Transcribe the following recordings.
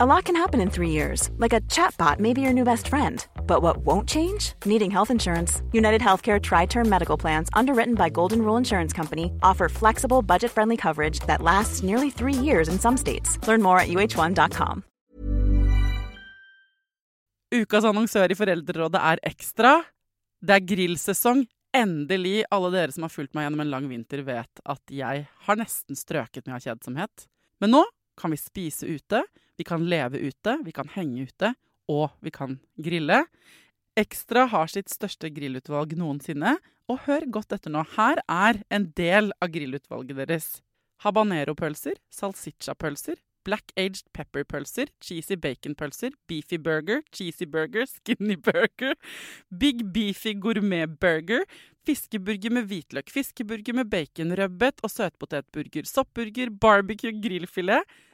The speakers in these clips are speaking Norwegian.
A lot can happen in three years, like a chatbot may be your new best friend. But what won't change? Needing health insurance. United Healthcare Tri Term Medical Plans, underwritten by Golden Rule Insurance Company, offer flexible, budget friendly coverage that lasts nearly three years in some states. Learn more at uh1.com. Ukas annonsør i Foreldrerådet er Ekstra. Det er grillsesong. Endelig. Alle dere som har fulgt meg gjennom en lang vinter, vet at jeg har nesten strøket med av kjedsomhet. Men nå kan vi spise ute, vi kan leve ute, vi kan henge ute, og vi kan grille. Ekstra har sitt største grillutvalg noensinne, og hør godt etter nå. Her er en del av grillutvalget deres. Habanero-pølser, salsiccia-pølser, black aged pepper-pølser, cheesy bacon-pølser, beefy burger, cheesy burger, skinny burger, big beefy gourmet-burger, fiskeburger med hvitløk, fiskeburger med baconrødbet og søtpotetburger, soppburger, barbecue grillfilet,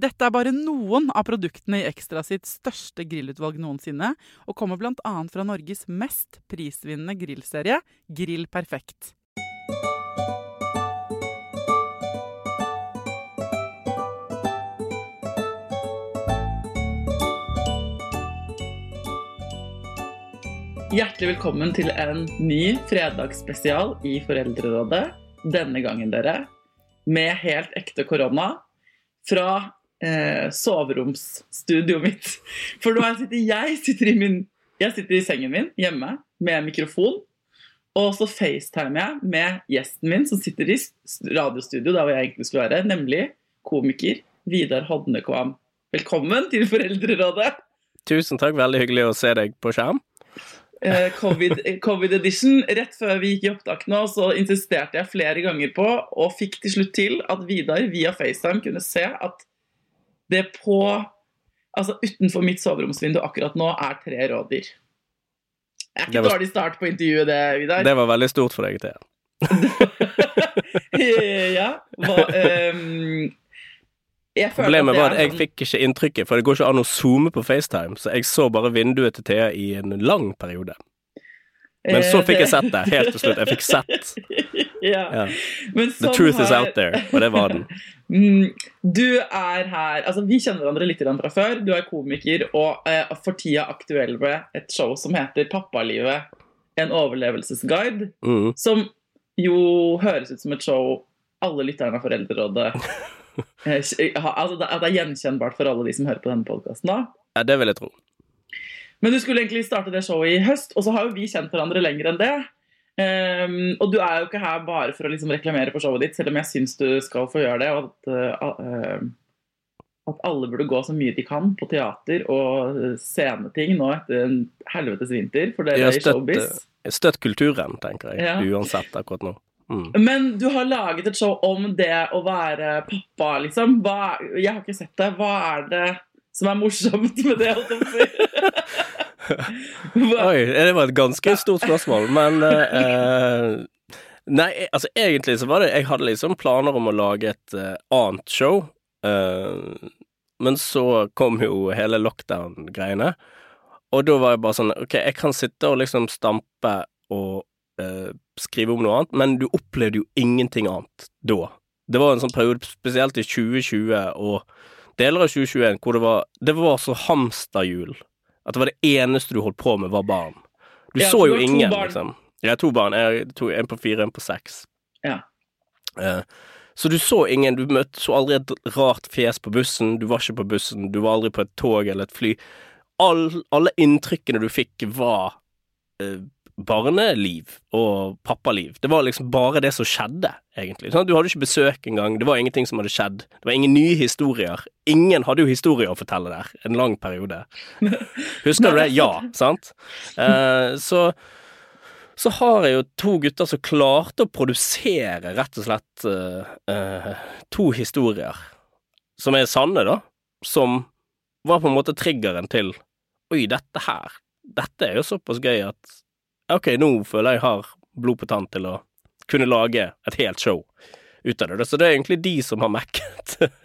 Dette er bare noen av produktene i Ekstra sitt største grillutvalg noensinne, og kommer bl.a. fra Norges mest prisvinnende grillserie, Grill Perfekt. Hjertelig velkommen til en ny fredagsspesial i Foreldrerådet. Denne gangen, dere, med helt ekte korona fra eh, soveromsstudioet mitt. For nå sitter jeg sitter i, min, jeg sitter i sengen min hjemme med mikrofon. Og så facetimer jeg med gjesten min som sitter i radiostudio der hvor jeg egentlig skulle være, nemlig komiker Vidar Hodnekvam. Velkommen til Foreldrerådet. Tusen takk, veldig hyggelig å se deg på skjerm. Eh, COVID, COVID, edition. Rett før vi gikk i opptak nå, så insisterte jeg flere ganger på, og fikk til slutt til, at Vidar via FaceTime kunne se at det på Altså utenfor mitt soveromsvindu akkurat nå er tre rådyr. Det er ikke var, dårlig start på intervjuet, det, Vidar. Det var veldig stort for deg, Thea. ja. Hva, um, Problemet var at jeg sånn- fikk ikke inntrykket, for det går ikke an å zoome på FaceTime, så jeg så bare vinduet til Thea i en lang periode. Men så fikk jeg sett det, helt til slutt. Jeg fikk sett. ja. ja. The sånn truth har... is out there, og det var den. Mm, du er her Altså, vi kjenner hverandre litt fra før. Du er komiker og eh, for tida aktuell med et show som heter Pappalivet. En overlevelsesguide. Mm. Som jo høres ut som et show alle lytterne av Foreldrerådet Eh, altså, At det er gjenkjennbart for alle de som hører på denne podkasten? Ja, det vil jeg tro. Men du skulle egentlig starte det showet i høst, og så har jo vi kjent hverandre lenger enn det. Um, og du er jo ikke her bare for å liksom reklamere for showet ditt, selv om jeg syns du skal få gjøre det. Og at, uh, at, alle burde gå så mye de kan på teater og sceneting nå etter en helvetes vinter, for dere er i showbiz. Støtt kulturen, tenker jeg, ja. uansett akkurat nå. Mm. Men du har laget et show om det å være pappa, liksom. Hva, jeg har ikke sett det. Hva er det som er morsomt med det? Oi, det var et ganske stort spørsmål, men uh, Nei, altså egentlig så var det Jeg hadde liksom planer om å lage et uh, annet show, uh, men så kom jo hele lockdown-greiene, og da var jeg bare sånn Ok, jeg kan sitte og liksom stampe og uh, skrive om noe annet, men du opplevde jo ingenting annet da. Det var en sånn periode, spesielt i 2020 og deler av 2021, hvor det var, det var så hamsterhjul at det var det eneste du holdt på med, var barn. Du ja, så jo ingen, liksom. Jeg har to barn. Jeg to, en på fire, en på seks. Ja. Uh, så du så ingen, du møtte så aldri et rart fjes på bussen, du var ikke på bussen, du var aldri på et tog eller et fly. All, alle inntrykkene du fikk, var uh, barneliv og pappaliv. Det var liksom bare det som skjedde, egentlig. Sånn, du hadde ikke besøk engang, det var ingenting som hadde skjedd. Det var ingen nye historier. Ingen hadde jo historier å fortelle der, en lang periode. Husker du det? Ja, sant? Eh, så så har jeg jo to gutter som klarte å produsere rett og slett eh, eh, to historier som er sanne, da. Som var på en måte triggeren til Oi, dette her, dette er jo såpass gøy at ok, nå føler jeg jeg har blod på tann til å kunne lage et helt show ut av det. Så det er egentlig de som har mekket.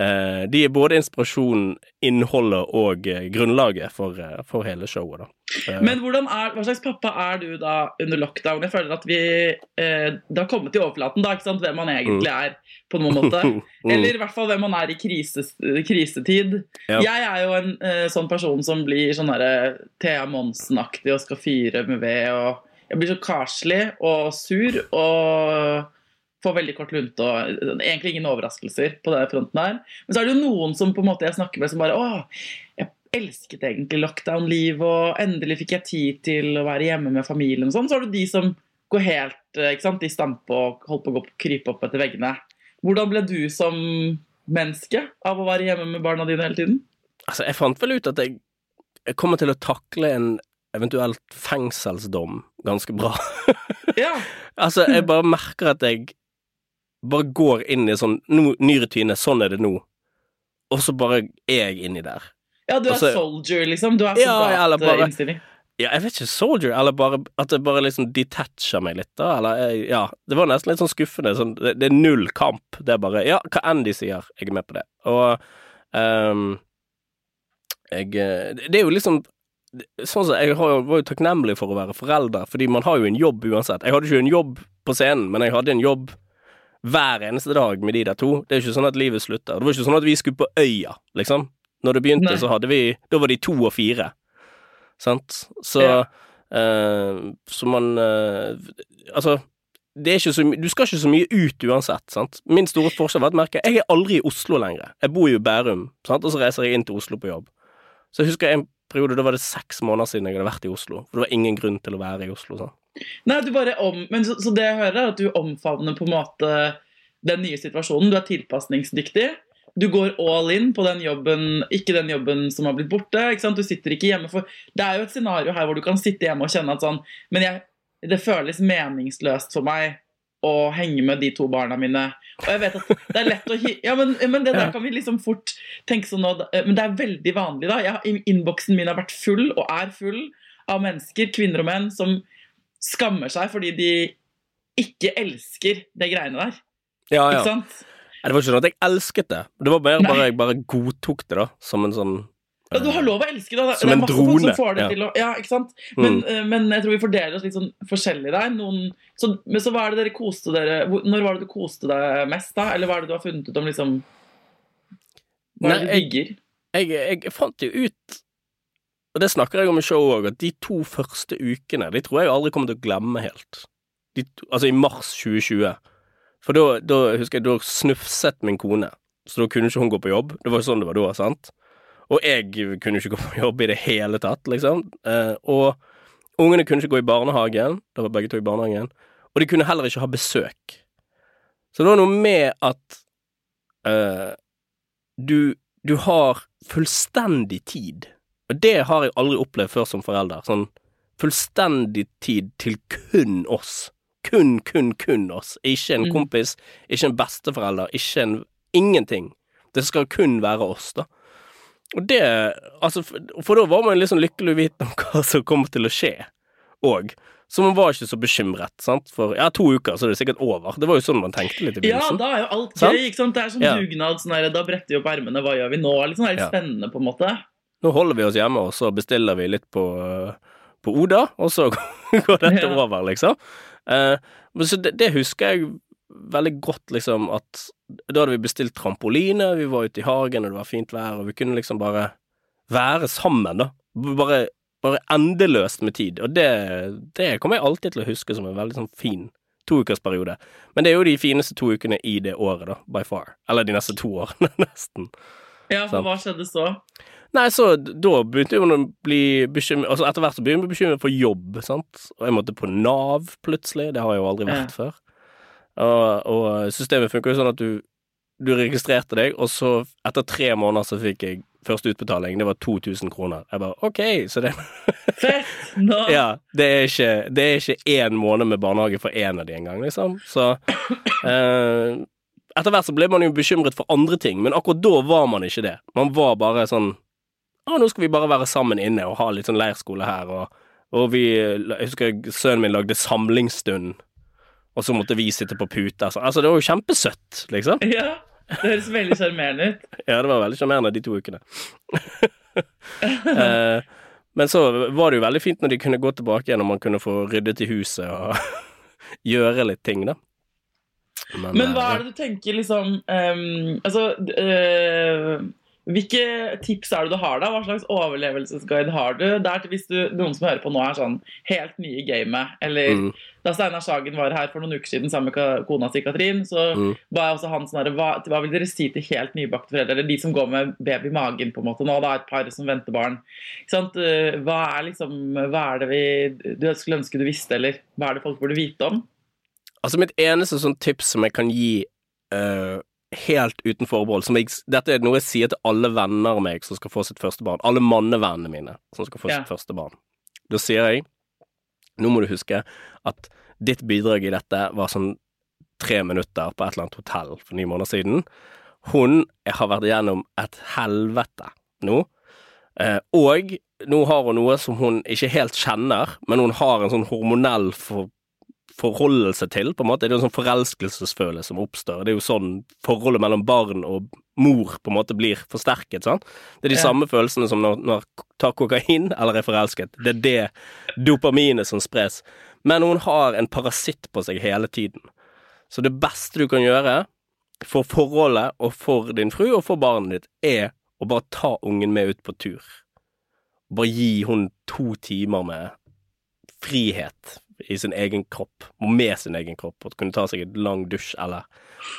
Eh, de er både inspirasjonen, innholdet og eh, grunnlaget for, eh, for hele showet, da. Eh, Men er, hva slags pappa er du da under lockdown? Jeg føler at vi eh, Det har kommet til overflaten, da, hvem man egentlig er, på noen måte. mm, Eller i hvert fall hvem man er i krises, krisetid. Ja. Jeg er jo en eh, sånn person som blir sånn derre Thea Monsen-aktig og skal fyre med ved. og Jeg blir så karslig og sur og får veldig kort lunte og egentlig ingen overraskelser på den fronten her. Men så er det jo noen som på en måte jeg snakker med som bare Å, elsket egentlig lockdown-livet, og endelig fikk jeg tid til å være hjemme med familien og sånn. Så har du de som går helt eh, ikke sant, i stampe og holder på å gå, krype opp etter veggene. Hvordan ble du som menneske av å være hjemme med barna dine hele tiden? Altså, jeg fant vel ut at jeg, jeg kommer til å takle en eventuelt fengselsdom ganske bra. Ja, altså, jeg bare merker at jeg bare går inn i sånn no, ny rutine, sånn er det nå, og så bare er jeg inni der. Ja du er Altså- soldier, liksom. Du er Ja, bra bare- soldatinnstilling. Ja, jeg vet ikke, soldier, eller bare at det bare liksom detacher meg litt, da, eller ja, det var nesten litt sånn skuffende, sånn, det, det er null kamp, det er bare, ja, hva enn de sier, jeg er med på det, og um, jeg, eh, det er jo liksom, sånn som, jeg var jo takknemlig for å være forelder, fordi man har jo en jobb uansett, jeg hadde ikke en jobb på scenen, men jeg hadde en jobb hver eneste dag med de der to, det er jo ikke sånn at livet slutter, det var ikke sånn at vi skulle på øya, liksom, når det begynte Nei. så hadde vi, da var de to og fire, sant? Så, Ja. eh, så man eh, Altså, det er ikke så Du skal ikke så mye ut uansett, sant? Min store forskjell var at merke Jeg er aldri i Oslo lenger. Jeg bor jo i Bærum, sant? og så reiser jeg inn til Oslo på jobb. Så jeg husker en periode, da var det seks måneder siden jeg hadde vært i Oslo. For det var ingen grunn til å være i Oslo. Sant? Nei, du bare om... Men så, så det jeg hører, er at du omfavner på en måte den nye situasjonen. Du er tilpasningsdyktig. Du går all in på den jobben, ikke den jobben som har blitt borte. Du sitter ikke hjemme for Det er jo et scenario her hvor du kan sitte hjemme og kjenne at sånn Men jeg, det føles meningsløst for meg å henge med de to barna mine. Og jeg vet at det er lett å. Ja, men, men det der kan vi liksom fort tenke sånn nå Men det er veldig vanlig, da. Innboksen min har vært full, og er full, av mennesker, kvinner og menn, som skammer seg fordi de ikke elsker det greiene der. Ja, Ikke sant? Det var ikke sånn at jeg elsket det. Det var bare, bare jeg bare godtok det, da, som en sånn Ja, du har lov å elske det. Som det en drone, ja. å Ja, ikke sant? Men, mm. eh, men jeg tror vi fordeler oss litt sånn forskjellig der. Noen, så, men så hva er det dere koste dere Når var det du koste deg mest, da? Eller hva er det du har funnet ut om liksom Hva er det du digger? jeg, jeg fant jo ut Og det snakker jeg om i showet òg, at de to første ukene De tror jeg aldri kommer til å glemme helt. De, altså i mars 2020. For da, da husker jeg da snufset min kone, så da kunne ikke hun gå på jobb. Det var jo sånn det var da, sant? Og jeg kunne ikke gå på jobb i det hele tatt, liksom. Eh, og ungene kunne ikke gå i barnehagen, da var begge to i barnehagen. Og de kunne heller ikke ha besøk. Så det var noe med at eh, du, du har fullstendig tid. Og det har jeg aldri opplevd før som forelder. Sånn fullstendig tid til kun oss. Kun, kun, kun oss. Ikke en Mm. kompis, ikke en besteforelder, ikke en Ingenting. Det skal kun være oss, da. Og det Altså, for, for da var man litt sånn lykkelig uvitende om hva som kom til å skje òg. Så man var ikke så bekymret, sant. For ja, to uker, så er det sikkert over. Det var jo sånn man tenkte litt i begynnelsen. Ja, da er jo alt Sant? gøy. ikke sant? Det er sånn Ja. dugnad. Sånn her, da bretter vi opp ermene. Hva gjør vi nå? Litt sånn litt Ja. spennende, på en måte. Nå holder vi oss hjemme, og så bestiller vi litt på, øh, på Oda, og så går dette Ja. over, liksom. Eh, så det, det husker jeg veldig godt, liksom, at da hadde vi bestilt trampoline, vi var ute i hagen, og det var fint vær, og vi kunne liksom bare være sammen, da. Bare, bare endeløst med tid. Og det, det kommer jeg alltid til å huske som en veldig sånn fin toukersperiode. Men det er jo de fineste to ukene i det året, da, by far. Eller de neste to årene, nesten. Ja, for hva skjedde så? Nei, så da begynte hun å bli bekymret Altså etter hvert så begynte hun å bli bekymret for jobb, sant. Og jeg måtte på Nav plutselig, det har jeg jo aldri vært før. Og, og systemet funker jo sånn at du, du registrerte deg, og så etter tre måneder så fikk jeg første utbetaling, det var 2000 kroner. Jeg bare ok, så det Fett! Nå. Ja, det er ikke, det er ikke én måned med barnehage for én av de engang, liksom. Så eh, Etter hvert så ble man jo bekymret for andre ting, men akkurat da var man ikke det. Man var bare sånn Å, nå skal vi bare være sammen inne og ha litt sånn leirskole her, og, Og vi, jeg husker sønnen min lagde samlingsstund, og så måtte vi sitte på puta. Altså. altså, det var jo kjempesøtt, liksom. Ja, det høres veldig sjarmerende ut. Ja, det var veldig sjarmerende de to ukene. eh, men så var det jo veldig fint når de kunne gå tilbake igjen, og man kunne få ryddet i huset og gjøre litt ting, da. Men, Men hva eh, er det du tenker, liksom um, Altså uh, hvilke tips er det du har da? Hva slags overlevelsesguide har du? Det er hvis du, noen som hører på nå er sånn helt nye i gamet. Eller mm. da Steinar Sagen var her for noen uker siden sammen med kona si Katrin, så mm. var også han sånn hva, hva, vil dere si til helt nybakte foreldre? Eller de som går med baby i magen på en måte nå, da et par som venter barn. Eh, hva er liksom Hva er det vi du skulle ønske du visste, eller hva er det folk burde vite om? Altså Mitt eneste sånn tips som jeg kan gi uh helt uten forbehold. Jeg, dette er noe jeg sier til alle venner av meg som skal få sitt første barn. Alle mannevennene mine som skal få ja. sitt første barn. Da sier jeg nå må du huske at ditt bidrag i dette var sånn tre minutter på et eller annet hotell for ni måneder siden. Hun har vært igjennom et helvete nå. Eh, og nå har hun noe som hun ikke helt kjenner, men hun har en sånn hormonell for forholde seg til, på en måte. Det er jo en sånn forelskelsesfølelse som oppstår. Det er jo sånn forholdet mellom barn og mor på en måte blir forsterket. sant? Det er de ja. samme følelsene som når, når tar kokain eller er forelsket. Det er det dopaminet som spres. Men hun har en parasitt på seg hele tiden. Så det beste du kan gjøre for forholdet og for din fru og for barnet ditt, er å bare ta ungen med ut på tur. Bare gi hun to timer med frihet i sin egen kropp, og med sin egen kropp, og kunne ta seg en lang dusj eller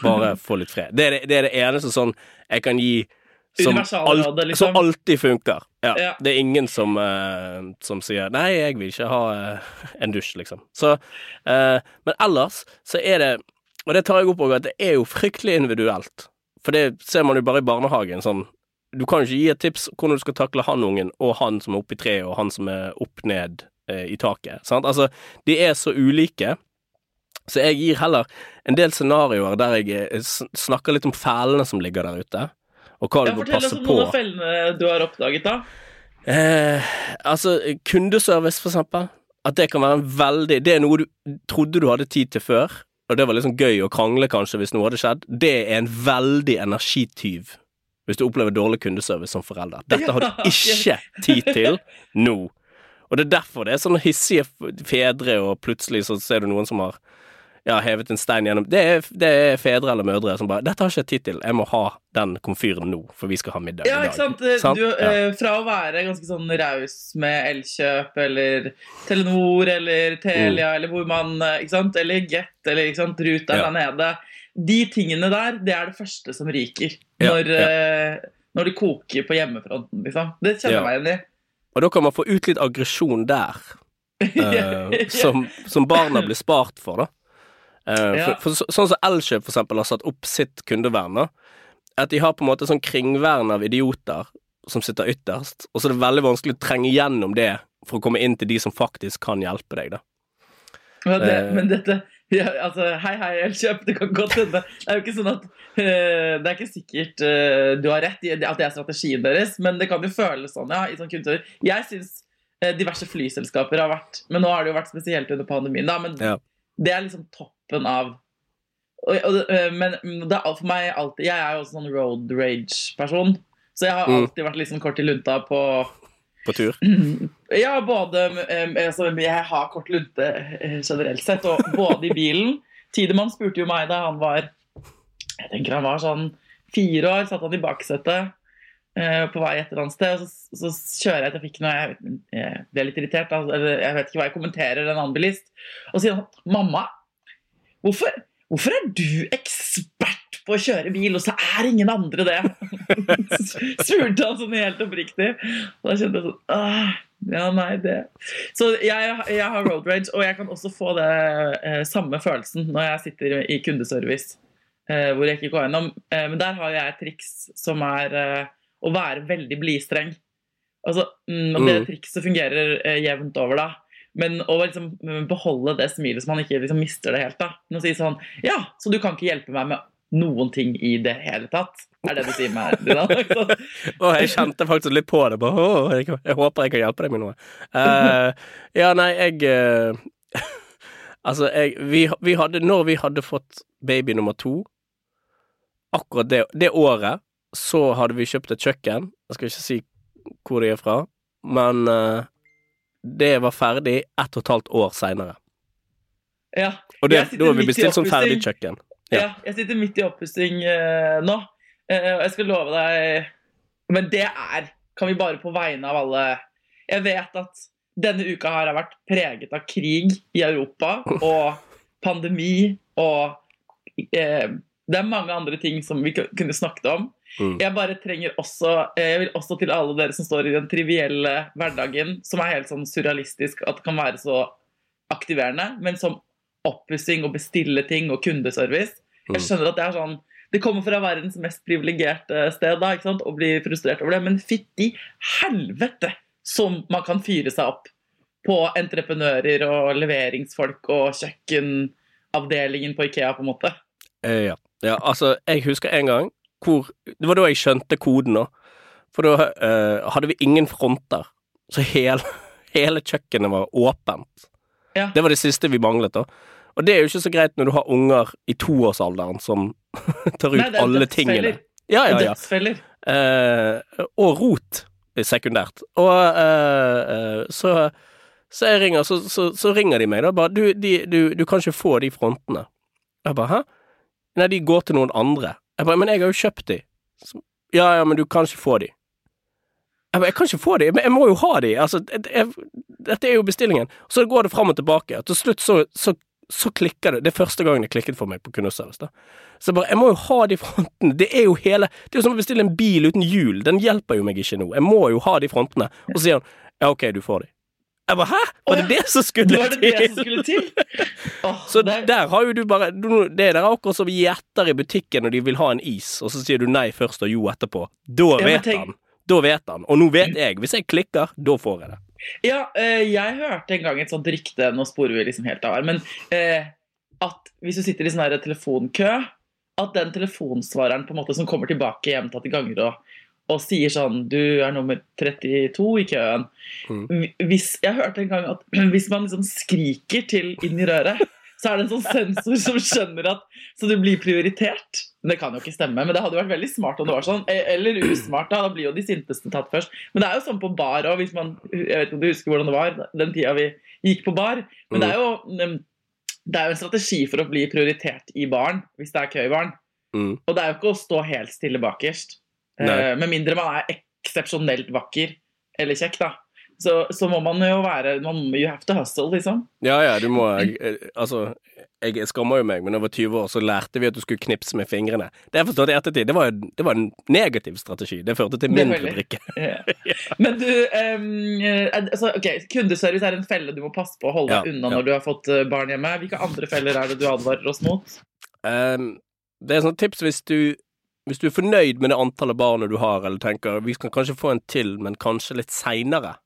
bare få litt fred. Det er det, det, er det eneste sånn jeg kan gi som, al liksom. som alltid funker. Ja, ja. Det er ingen som, uh, som, sier 'nei, jeg vil ikke ha uh, en dusj', liksom. Så, uh, men ellers så er det Og det tar jeg opp òg, at det er jo fryktelig individuelt. For det ser man jo bare i barnehagen. sånn du kan jo ikke gi et tips hvordan du skal takle han ungen, og han som er oppe i treet, og han som er opp ned i taket. Sant? Altså, de er så ulike. Så jeg gir heller en del scenarioer der jeg eh, snakker litt om fælene som ligger der ute, og hva du må bør passe på. Fortell oss om noen av fellene du har oppdaget, da. Eh, altså, kundeservice, for eksempel. At det kan være en veldig Det er noe du trodde du hadde tid til før, og det var liksom gøy å krangle, kanskje, hvis noe hadde skjedd. Det er en veldig energityv hvis du opplever dårlig kundeservice som forelder. Dette har du ikke tid til nå. Og det er derfor det er sånne hissige fedre, og plutselig så ser du noen som har ja, hevet en stein gjennom det er, det er, fedre eller mødre som bare 'Dette har ikke jeg tid til. Jeg må ha den komfyren nå, for vi skal ha middag ja, i dag'. Ikke sant? sant? Du, ja. Eh, fra å være ganske sånn raus med Elkjøp eller Telenor eller Telia, mm. eller hvor man eh, ikke sant? Eller Get eller ikke sant? Ruta ja. der nede. De tingene der, det er det første som ryker når, når det koker på hjemmefronten, liksom. Det kjenner jeg meg igjen i. Og da kan man få ut litt aggresjon der, uh, som, som, barna blir spart for, da. Uh, ja. for, for, sånn som Elkjøp for eksempel har satt opp sitt kundevern. At de har på en måte sånn kringvern av idioter som sitter ytterst, og så er det veldig vanskelig å trenge gjennom det for å komme inn til de som faktisk kan hjelpe deg, da. Ja, det, uh, men dette ja, altså, Hei, hei, Elkjøp. Det kan godt hende. Det er jo ikke sånn at uh, Det er ikke sikkert uh, du har rett i at det er strategien deres, men det kan jo føles sånn, ja. i sånn kundeturer. Jeg syns uh, diverse flyselskaper har vært Men nå har det jo vært spesielt under pandemien, da. Men ja. det er liksom toppen av og, og, Men det er for meg alltid Jeg er jo også sånn road rage-person. Så jeg har mm. alltid vært liksom kort i lunta på på tur? Ja, både altså, Jeg har kort lunte eh, generelt sett, og både i bilen Tidemann spurte jo meg da han var Jeg tenker han var sånn fire år, satt han i baksetet eh, på vei et eller annet sted, og så, så kjører jeg trafikken og jeg, jeg ble litt irritert. Altså, jeg vet ikke hva jeg kommenterer en annen bilist. Og sier han 'Mamma, hvorfor, hvorfor er du ekspert på å kjøre bil, og så er ingen andre det. Spurte han sånn helt oppriktig. Og da kjente jeg sånn Åh, Ja, nei, det Så jeg, jeg, har road rage, og jeg kan også få det eh, samme følelsen når jeg sitter i kundeservice eh, hvor jeg ikke går gjennom. Eh, men der har jeg et triks som er eh, å være veldig blidstreng. Altså, mm, og det mm. trikset fungerer eh, jevnt over, da. Men å liksom beholde det smilet så man ikke liksom mister det helt. da. Men å si sånn Ja, så du kan ikke hjelpe meg med noen ting i det hele tatt. Er det du sier meg, Dina? Å, jeg kjente faktisk litt på det. Bare, oh, jeg, jeg håper jeg kan hjelpe deg med noe. Uh, ja, nei, jeg uh, Altså, jeg, vi, vi hadde Når vi hadde fått baby nummer to, akkurat det, det året, så hadde vi kjøpt et kjøkken. Jeg skal ikke si hvor de er fra, men uh, det var ferdig ett og et halvt år seinere. Ja. Og det, Jeg da har vi bestilt sånn ferdig kjøkken. Ja. Jeg sitter midt i oppussing uh, nå, Uh, og jeg skal love deg Men det er Kan vi bare på vegne av alle Jeg vet at denne uka her har vært preget av krig i Europa og pandemi og uh, Det er mange andre ting som vi kunne snakket om. Mm. Jeg bare trenger også Jeg vil også til alle dere som står i den trivielle hverdagen, som er helt sånn surrealistisk at det kan være så aktiverende, men som oppussing og bestille ting og kundeservice. Jeg Mm. skjønner at det er sånn Det kommer fra verdens mest privilegerte sted da, ikke sant? og blir frustrert over det, men fytti helvete som man kan fyre seg opp på entreprenører og leveringsfolk og kjøkkenavdelingen på Ikea, på en måte. Eh, ja. ja, altså, jeg husker en gang hvor Det var da jeg skjønte koden nå. For da eh, hadde vi ingen fronter, så hele, hele kjøkkenet var åpent. Ja. Det var det siste vi manglet, da. Og det er jo ikke så greit når du har unger i toårsalderen som tar ut Nei, alle tingene. Ja, ja, ja. Dødsfeller. Eh, og rot sekundært. Og eh, eh, så, så ringer, så, så, så ringer de meg da bare du, de, du, du kan ikke få de frontene. Jeg bare hæ? Nei, de går til noen andre. Jeg bare men jeg har jo kjøpt de. Så, ja ja, men du kan ikke få de. Jeg jeg kan ikke få de, men jeg må jo ha de. Altså, jeg, dette er jo bestillingen. Så går det fram og tilbake. Og til slutt så, så, så klikker det. Det er første gangen det klikket for meg på kundeservice. da. Så jeg bare, jeg må jo ha de frontene. Det er jo hele Det er jo som å bestille en bil uten hjul. Den hjelper jo meg ikke nå. Jeg må jo ha de frontene. Og så sier han ja, ok, du får de. Jeg bare hæ? Var det det som skulle Var det det som skulle til? oh, Så det er- der har jo du bare Det der er akkurat som gjetter i butikken når de vil ha en is, og så sier du nei først og jo etterpå. Da Ja, vet tenk- han. Da vet han. Og nå vet jeg. Hvis jeg klikker, da får jeg det. Ja, eh, jeg hørte en gang et sånt rykte, nå sporer vi liksom helt av men eh, at hvis du sitter i sånn telefonkø, at den telefonsvareren på en måte som kommer tilbake gjentatte ganger og, og sier sånn Du er nummer 32 i køen. Mm. Hvis, jeg hørte en gang at hvis man liksom skriker til inn i røret, så er det en sånn sensor som skjønner at Så du blir prioritert. Men Det kan jo ikke stemme, men det hadde vært veldig smart om det var sånn. Eh, Eller usmart, da. Da blir jo de sinteste tatt først. Men det er jo sånn på bar òg, hvis man Jeg vet ikke om du husker hvordan det var den tida vi gikk på bar. Men det er jo mm, det er jo en strategi for å bli prioritert i baren, hvis det er kø i baren. Mm. Og det er jo ikke å stå helt stille bakerst. Nei. Eh, med mindre man er eksepsjonelt vakker eller kjekk, da. Så, så må man jo være man, You have to hustle, liksom. Ja, ja, du må eh, Altså, jeg skammer jo meg, men over 20 år, så lærte vi at du skulle knipse med fingrene. Det jeg forstått i ettertid. Det var, det var en negativ strategi. Det førte til mindre drikke. Ja. Men du, eh, altså, ok, kundeservice er en felle du må passe på å holde deg Ja, unna når du har fått eh, barn hjemme. Hvilke andre feller er det du advarer oss mot? Um, det er sånn tips hvis du hvis du er fornøyd med det antallet barna du har, eller tenker vi skal kanskje få en til, men kanskje litt seinere,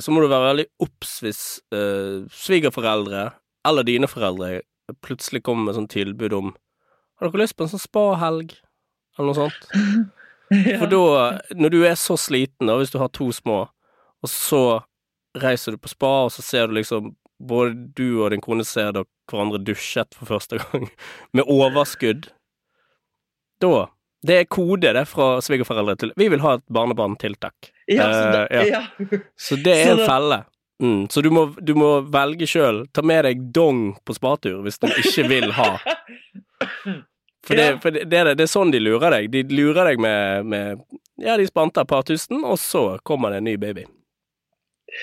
så må du være veldig obs hvis eh, svigerforeldre eller dine foreldre plutselig kommer med sånn tilbud om Har dere lyst på en sånn spahelg? Eller noe sånt. For da, når du er så sliten, da, hvis du har to små, og så reiser du på spa, og så ser du liksom Både du og din kone ser dere hverandre dusjet for første gang, med overskudd. Da Det er kode, det, fra svigerforeldre til Vi vil ha et barnebarn til, takk. Ja, så det, uh, ja. Så det er Så en felle. Mm, så du må, du må velge sjøl. Ta med deg dong på spatur hvis du ikke vil ha. For, det, for det, det, er det, det er sånn de lurer deg. De lurer deg med, med Ja, de spanter et par tusen, og så kommer det en ny baby.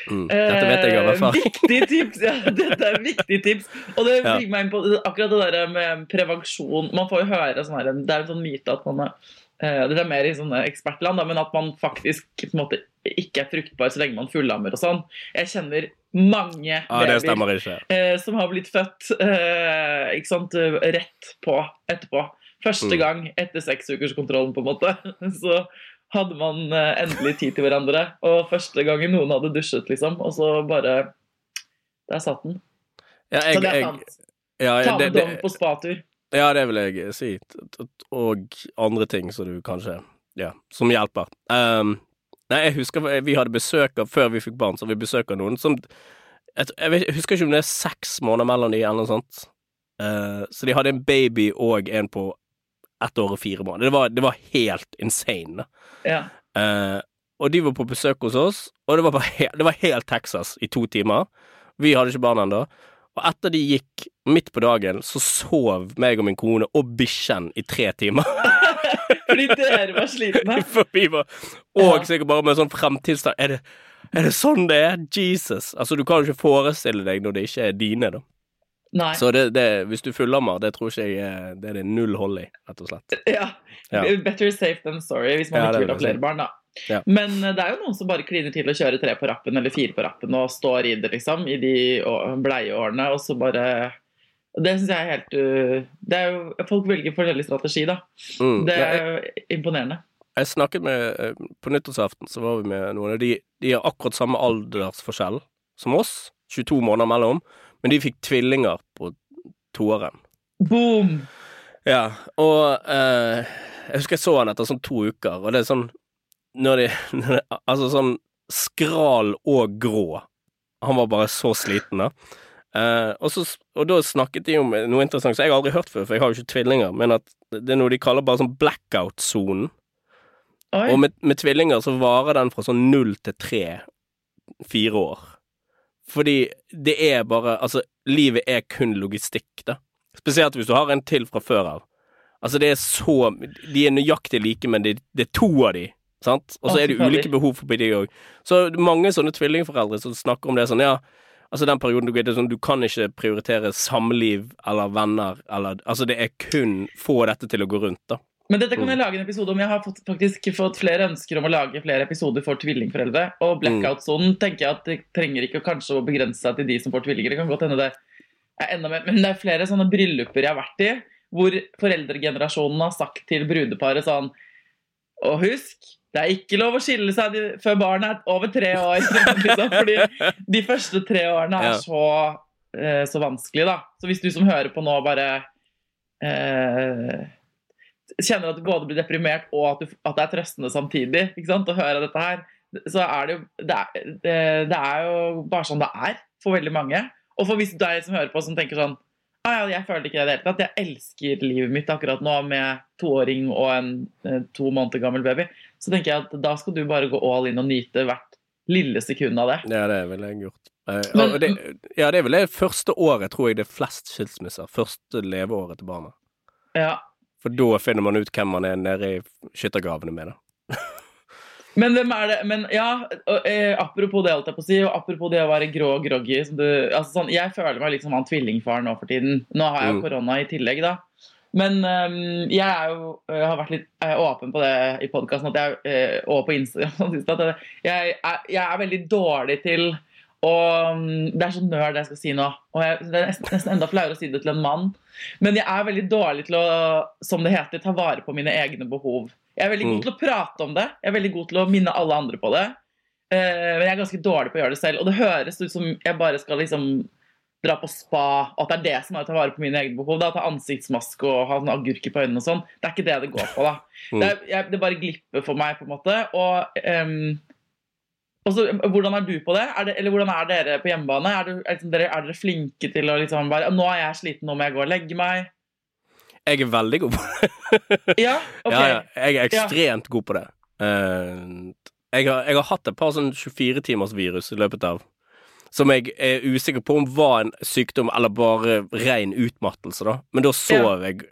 Mm, dette vet jeg av Eh, erfaring. Viktig tips! Ja, dette er viktig tips. Og det Ja. meg inn på akkurat det der med prevensjon. Man får jo høre sånn her, Det er en sånn myte at man er eh, Det er mer i sånne ekspertland, men at man faktisk måte ikke er fruktbar så lenge man fullammer og sånn. Jeg kjenner mange babyer ja, eh, som har blitt født eh, sant, rett på etterpå. Første Mm. gang etter seksukerskontrollen, på en måte. Så hadde man eh, endelig tid til hverandre. Og første gangen noen hadde dusjet, liksom. Og så bare Der satt den. Ja, Så det er jeg, sant. ja, Ta med dong på spatur. Ja, det vil jeg si. Og andre ting som du kanskje Ja, som hjelper. Um, nei, jeg husker vi hadde besøk av Før vi fikk barn, så vi besøk av noen som Jeg, jeg, husker ikke om det er seks måneder mellom de, eller noe sånt. Uh, så de hadde en baby og en på ett år og fire måneder. Det var, det var helt insane. Ja. Uh, og de var på besøk hos oss, og det var, bare det var helt Texas i to timer. Vi hadde ikke barn ennå. Og etter de gikk midt på dagen, så sov meg og min kone og bikkjen i tre timer. Fordi dere var slitne. For vi var Og sikkert bare med sånn fremtidstang. Er det, er det sånn det er? Jesus. Altså, du kan jo ikke forestille deg når det ikke er dine, da. Nei. Så det, det, hvis du fullammer, det tror ikke jeg er Det er det null hold i, rett og slett. Ja. Ja. Better safe than sorry hvis man Ja, ikke vil ha flere barn, da. Ja. Men eh, det er jo noen som bare kliner til å kjøre tre på rappen eller fire på rappen og står i det, liksom, i de bleieårene, og så bare Det syns jeg er helt uh, det er jo, Folk velger forskjellig strategi, da. Mm. Det er jo imponerende. jeg snakket med eh, På nyttårsaften så var vi med noen av de De har akkurat samme aldersforskjell som oss, 22 måneder mellom, men de fikk tvillinger på toeren. Boom! Ja, og eh, jeg husker jeg så han etter sånn to uker, og det er sånn når de, når de Altså sånn skral og grå. Han var bare så sliten, da. Eh, og, så, og da snakket de om noe interessant som jeg har aldri hørt før, for jeg har jo ikke tvillinger, men at det er noe de kaller bare sånn blackout-sonen. Og med, med tvillinger så varer den fra sånn null til tre, fire år. Fordi det er bare Altså, livet er kun logistikk, da. Spesielt hvis du har en til fra før av. Altså, det er så De er nøyaktig like, men det, det er to av de, sant? Og så er det ulike behov for de òg. Så mange sånne tvillingforeldre som snakker om det sånn, ja Altså den perioden du, er sånn, du kan ikke prioritere samliv eller venner eller Altså det er kun få dette til å gå rundt, da. Men dette kan Mm. jeg lage en episode om. Jeg har fått, faktisk fått flere ønsker om å lage flere episoder for tvillingforeldre. Og blackout-sonen tenker jeg at det trenger ikke kanskje å begrense seg til de som får tvillinger. Det kan godt hende det er enda mer. Men det er flere sånne brylluper jeg har vært i, hvor foreldregenerasjonen har sagt til brudeparet sånn Og husk, det er ikke lov å skille seg før barnet er over tre år. liksom, fordi de første tre årene er så, eh, så vanskelig, da. Så hvis du som hører på nå, bare eh, kjenner at du både blir deprimert og at, du, at det er trøstende samtidig, ikke sant, å høre dette her, så er det jo det er, det, det er jo bare sånn det er for veldig mange. Og for hvis deg som hører på, som tenker sånn ah, ja, jeg føler ikke det i det hele tatt. Jeg elsker livet mitt akkurat nå med toåring og en eh, to måneder gammel baby. Så tenker jeg at da skal du bare gå all in og nyte hvert lille sekund av det. Ja, det er vel gjort. Eh, Men- det, ja, det er vel det første året, tror jeg det er flest skilsmisser. Første leveåret til barna. Ja. For da finner man ut hvem man er nede i skyttergravene med, da. Men hvem er det Men ja, og, eh, apropos det, holdt jeg på å si, og apropos det å være grå og groggy som du, altså sånn, Jeg føler meg liksom som han tvillingfaren nå for tiden. Nå har jeg jo Mm. korona i tillegg, da. Men um, jeg jo, jeg har vært litt eh, åpen på det i podkasten og på Instagram. At jeg, jeg, jeg er veldig dårlig til å mm, Det er så nerd jeg skal si nå. Og jeg, det er nesten, enda flauere å si det til en mann. Men jeg er veldig dårlig til å, som det heter, ta vare på mine egne behov. Jeg er veldig god Mm. til å prate om det. Jeg er veldig god til å minne alle andre på det. Eh, men jeg er ganske dårlig på å gjøre det selv. Og det høres ut som jeg bare skal liksom dra på spa, og at det er det som er å ta vare på mine egne behov. Da, Ta ansiktsmaske og ha sånne agurker på øynene og sånn. Det er ikke det det går på, da. Mm. Det, er, jeg, det bare glipper for meg, på en måte. Og, ehm, og så, hvordan er du på det? Det? Eller hvordan er dere på hjemmebane? Er, du, er, liksom dere, er dere flinke til å liksom bare Nå er jeg sliten, nå må jeg gå og legge meg. Jeg er veldig god på det. Ja, ok. Ja, ja, jeg er ekstremt god på det. Eh, jeg, har, jeg har hatt et par sånn 24-timers virus i løpet av som jeg er usikker på om var en sykdom eller bare ren utmattelse, da. Men da sov jeg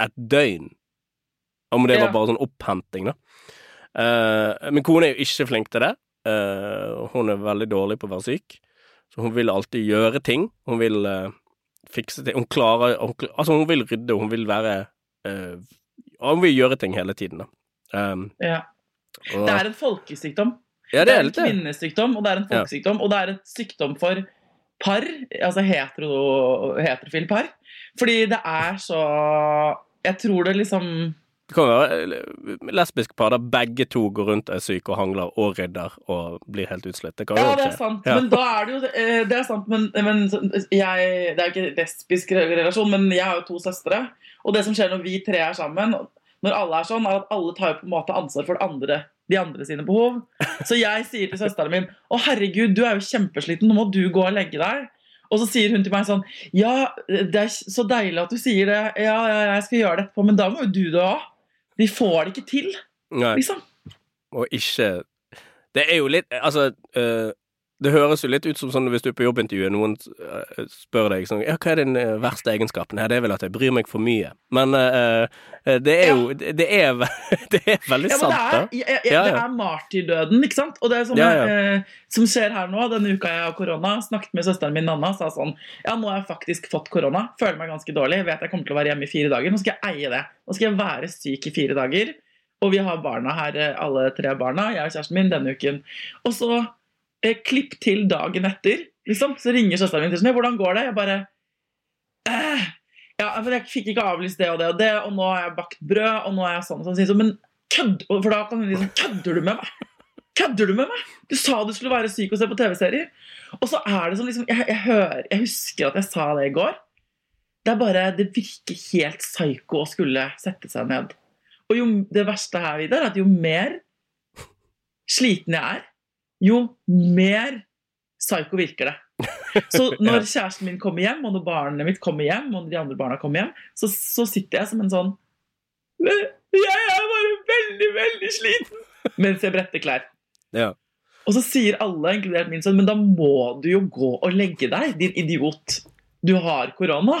et døgn. Om det var bare sånn opphenting, da. Uh, min kone er jo ikke flink til det. Eh, hun er veldig dårlig på å være syk. Så hun vil alltid gjøre ting. Hun vil eh, fikse ting. Hun klarer hun, Altså, hun vil rydde, hun vil være eh, Hun vil gjøre ting hele tiden, da. Um, Ja. og, Det er en folkesykdom. ja, Det er en litt det. kvinnesykdom, og det er en Ja. og det er en sykdom for par, altså hetero, heterofil par. Fordi det er så Jeg tror det liksom Det kan være eh, lesbiske par der begge to går rundt er syke og hangler og rydder og blir helt utslitt. Det kan jo Ja, det er sant. Ja. Men da er det jo eh, Det er sant, men, men jeg Det er jo ikke lesbisk relasjon, men jeg har jo to søstre. Og det som skjer når vi tre er sammen, når alle er sånn, er at alle tar jo på en måte ansvar for det andre, de andre sine behov. Så jeg sier til søsteren min Å, herregud, du er jo kjempesliten, nå må du gå og legge deg. Og så sier hun til meg sånn Ja, det er så deilig at du sier det. Ja, ja, jeg skal gjøre det etterpå, men da må jo du det òg. De får det ikke til, Nei. liksom. og ikke Det er jo litt Altså, øh, det høres jo litt ut som sånn hvis du er på jobbintervju, og noen øh, spør deg sånn Ja, hva er din øh, verste egenskap? Nei, det er vel at jeg bryr meg for mye. Men øh, det er jo Det er, ve- det er veldig Ja, sant, det da. er, jeg, jeg, Ja, ja. det er martyrdøden, ikke sant? Og det er ja. Eh, som skjer her nå, denne uka jeg har korona, snakket med søsteren min Nanna, sa sånn Ja, nå har jeg faktisk fått korona, føler meg ganske dårlig, vet jeg kommer til å være hjemme i fire dager. Nå skal jeg eie det. Nå skal jeg være syk i fire dager. Og vi har barna her, eh, alle tre barna, jeg og kjæresten min, denne uken. Og så eh, klipp til dagen etter, liksom. Så ringer søsteren min til sånn Hvordan går det? Jeg bare eh, Ja, for jeg fikk ikke avlyst det og det og det, og nå har jeg bakt brød, og nå er jeg sånn og sånn. Så, Men kødd, For da kan hun liksom Kødder du med meg? Kødder du med meg? Du sa du skulle være syk og se på TV-serier. Og så er det sånn liksom jeg, jeg, hører, jeg husker at jeg sa det i går. Det er bare Det virker helt psyko å skulle sette seg ned. Og jo, det verste her, Vidar, er at jo mer sliten jeg er, jo mer psycho virker det. Så når kjæresten min kommer hjem, og når barnet mitt kommer hjem, og når de andre barna kommer hjem, så, så sitter jeg som en sånn Jeg er bare veldig, veldig sliten! Mens jeg bretter klær. Ja. Og så sier alle, inkludert min sønn, men da må du jo gå og legge deg, din idiot. Du har korona.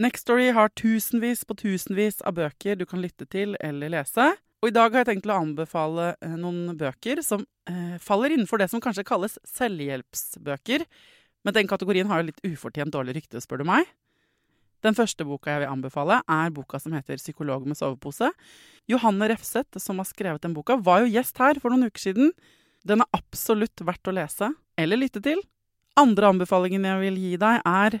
Nextory har tusenvis på tusenvis av bøker du kan lytte til eller lese. Og i dag har jeg tenkt å anbefale eh, noen bøker som eh, faller innenfor det som kanskje kalles selvhjelpsbøker. Men den kategorien har jo litt ufortjent dårlig rykte, spør du meg. Den første boka jeg vil anbefale, er boka som heter 'Psykolog med sovepose'. Johanne Refseth, som har skrevet den boka, var jo gjest her for noen uker siden. Den er absolutt verdt å lese eller lytte til. Andre anbefalingen jeg vil gi deg, er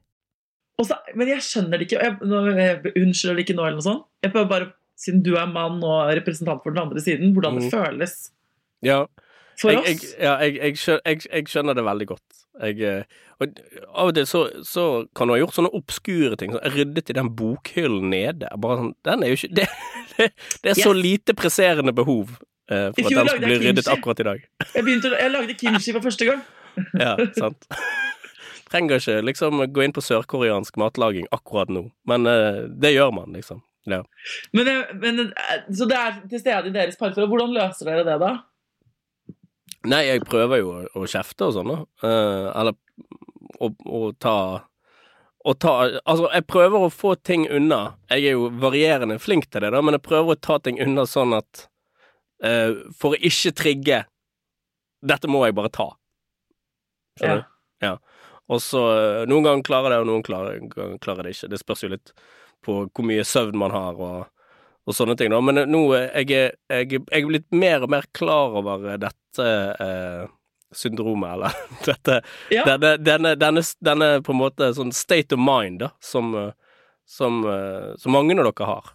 Så, men jeg skjønner det ikke. Jeg, jeg unnskylder det ikke nå, eller noe sånt. Jeg prøver bare, siden du er mann og representant for den andre siden, hvordan det Mm. føles Ja, for jeg, oss. jeg, ja, jeg, skjønner, det veldig godt. Eh, og av og til så, så kan du ha gjort sånne obskure ting. Så jeg ryddet i den bokhyllen nede. Bare sånn, den er jo ikke Det, det, det er så Yes. lite presserende behov eh, for at den skal bli ryddet akkurat i dag. Jeg, begynte, jeg lagde kimchi for første gang. Ja, sant. Trenger ikke liksom gå inn på sørkoreansk matlaging akkurat nå, men uh, det gjør man, liksom. Ja. Men, men, eh, så det er til stede i deres parforhold. Hvordan løser dere det, da? Nei, jeg prøver jo å, å kjefte og sånn, da. Uh, eller å, å ta å ta Altså, jeg prøver å få ting unna. Jeg er jo varierende flink til det, da, men jeg prøver å ta ting unna sånn at uh, For å ikke trigge Dette må jeg bare ta. Skjønner du? Ja. Og så eh, Noen ganger klarer det, og noen klarer, klarer det ikke. Det spørs jo litt på hvor mye søvn man har, og, og sånne ting, da. Men nå eh, jeg er jeg, jeg er blitt mer og mer klar over dette eh, syndromet, eller dette Ja. denne, denne, denne, denne på en måte sånn state of mind, da, som, eh, som, eh, som mange av dere har,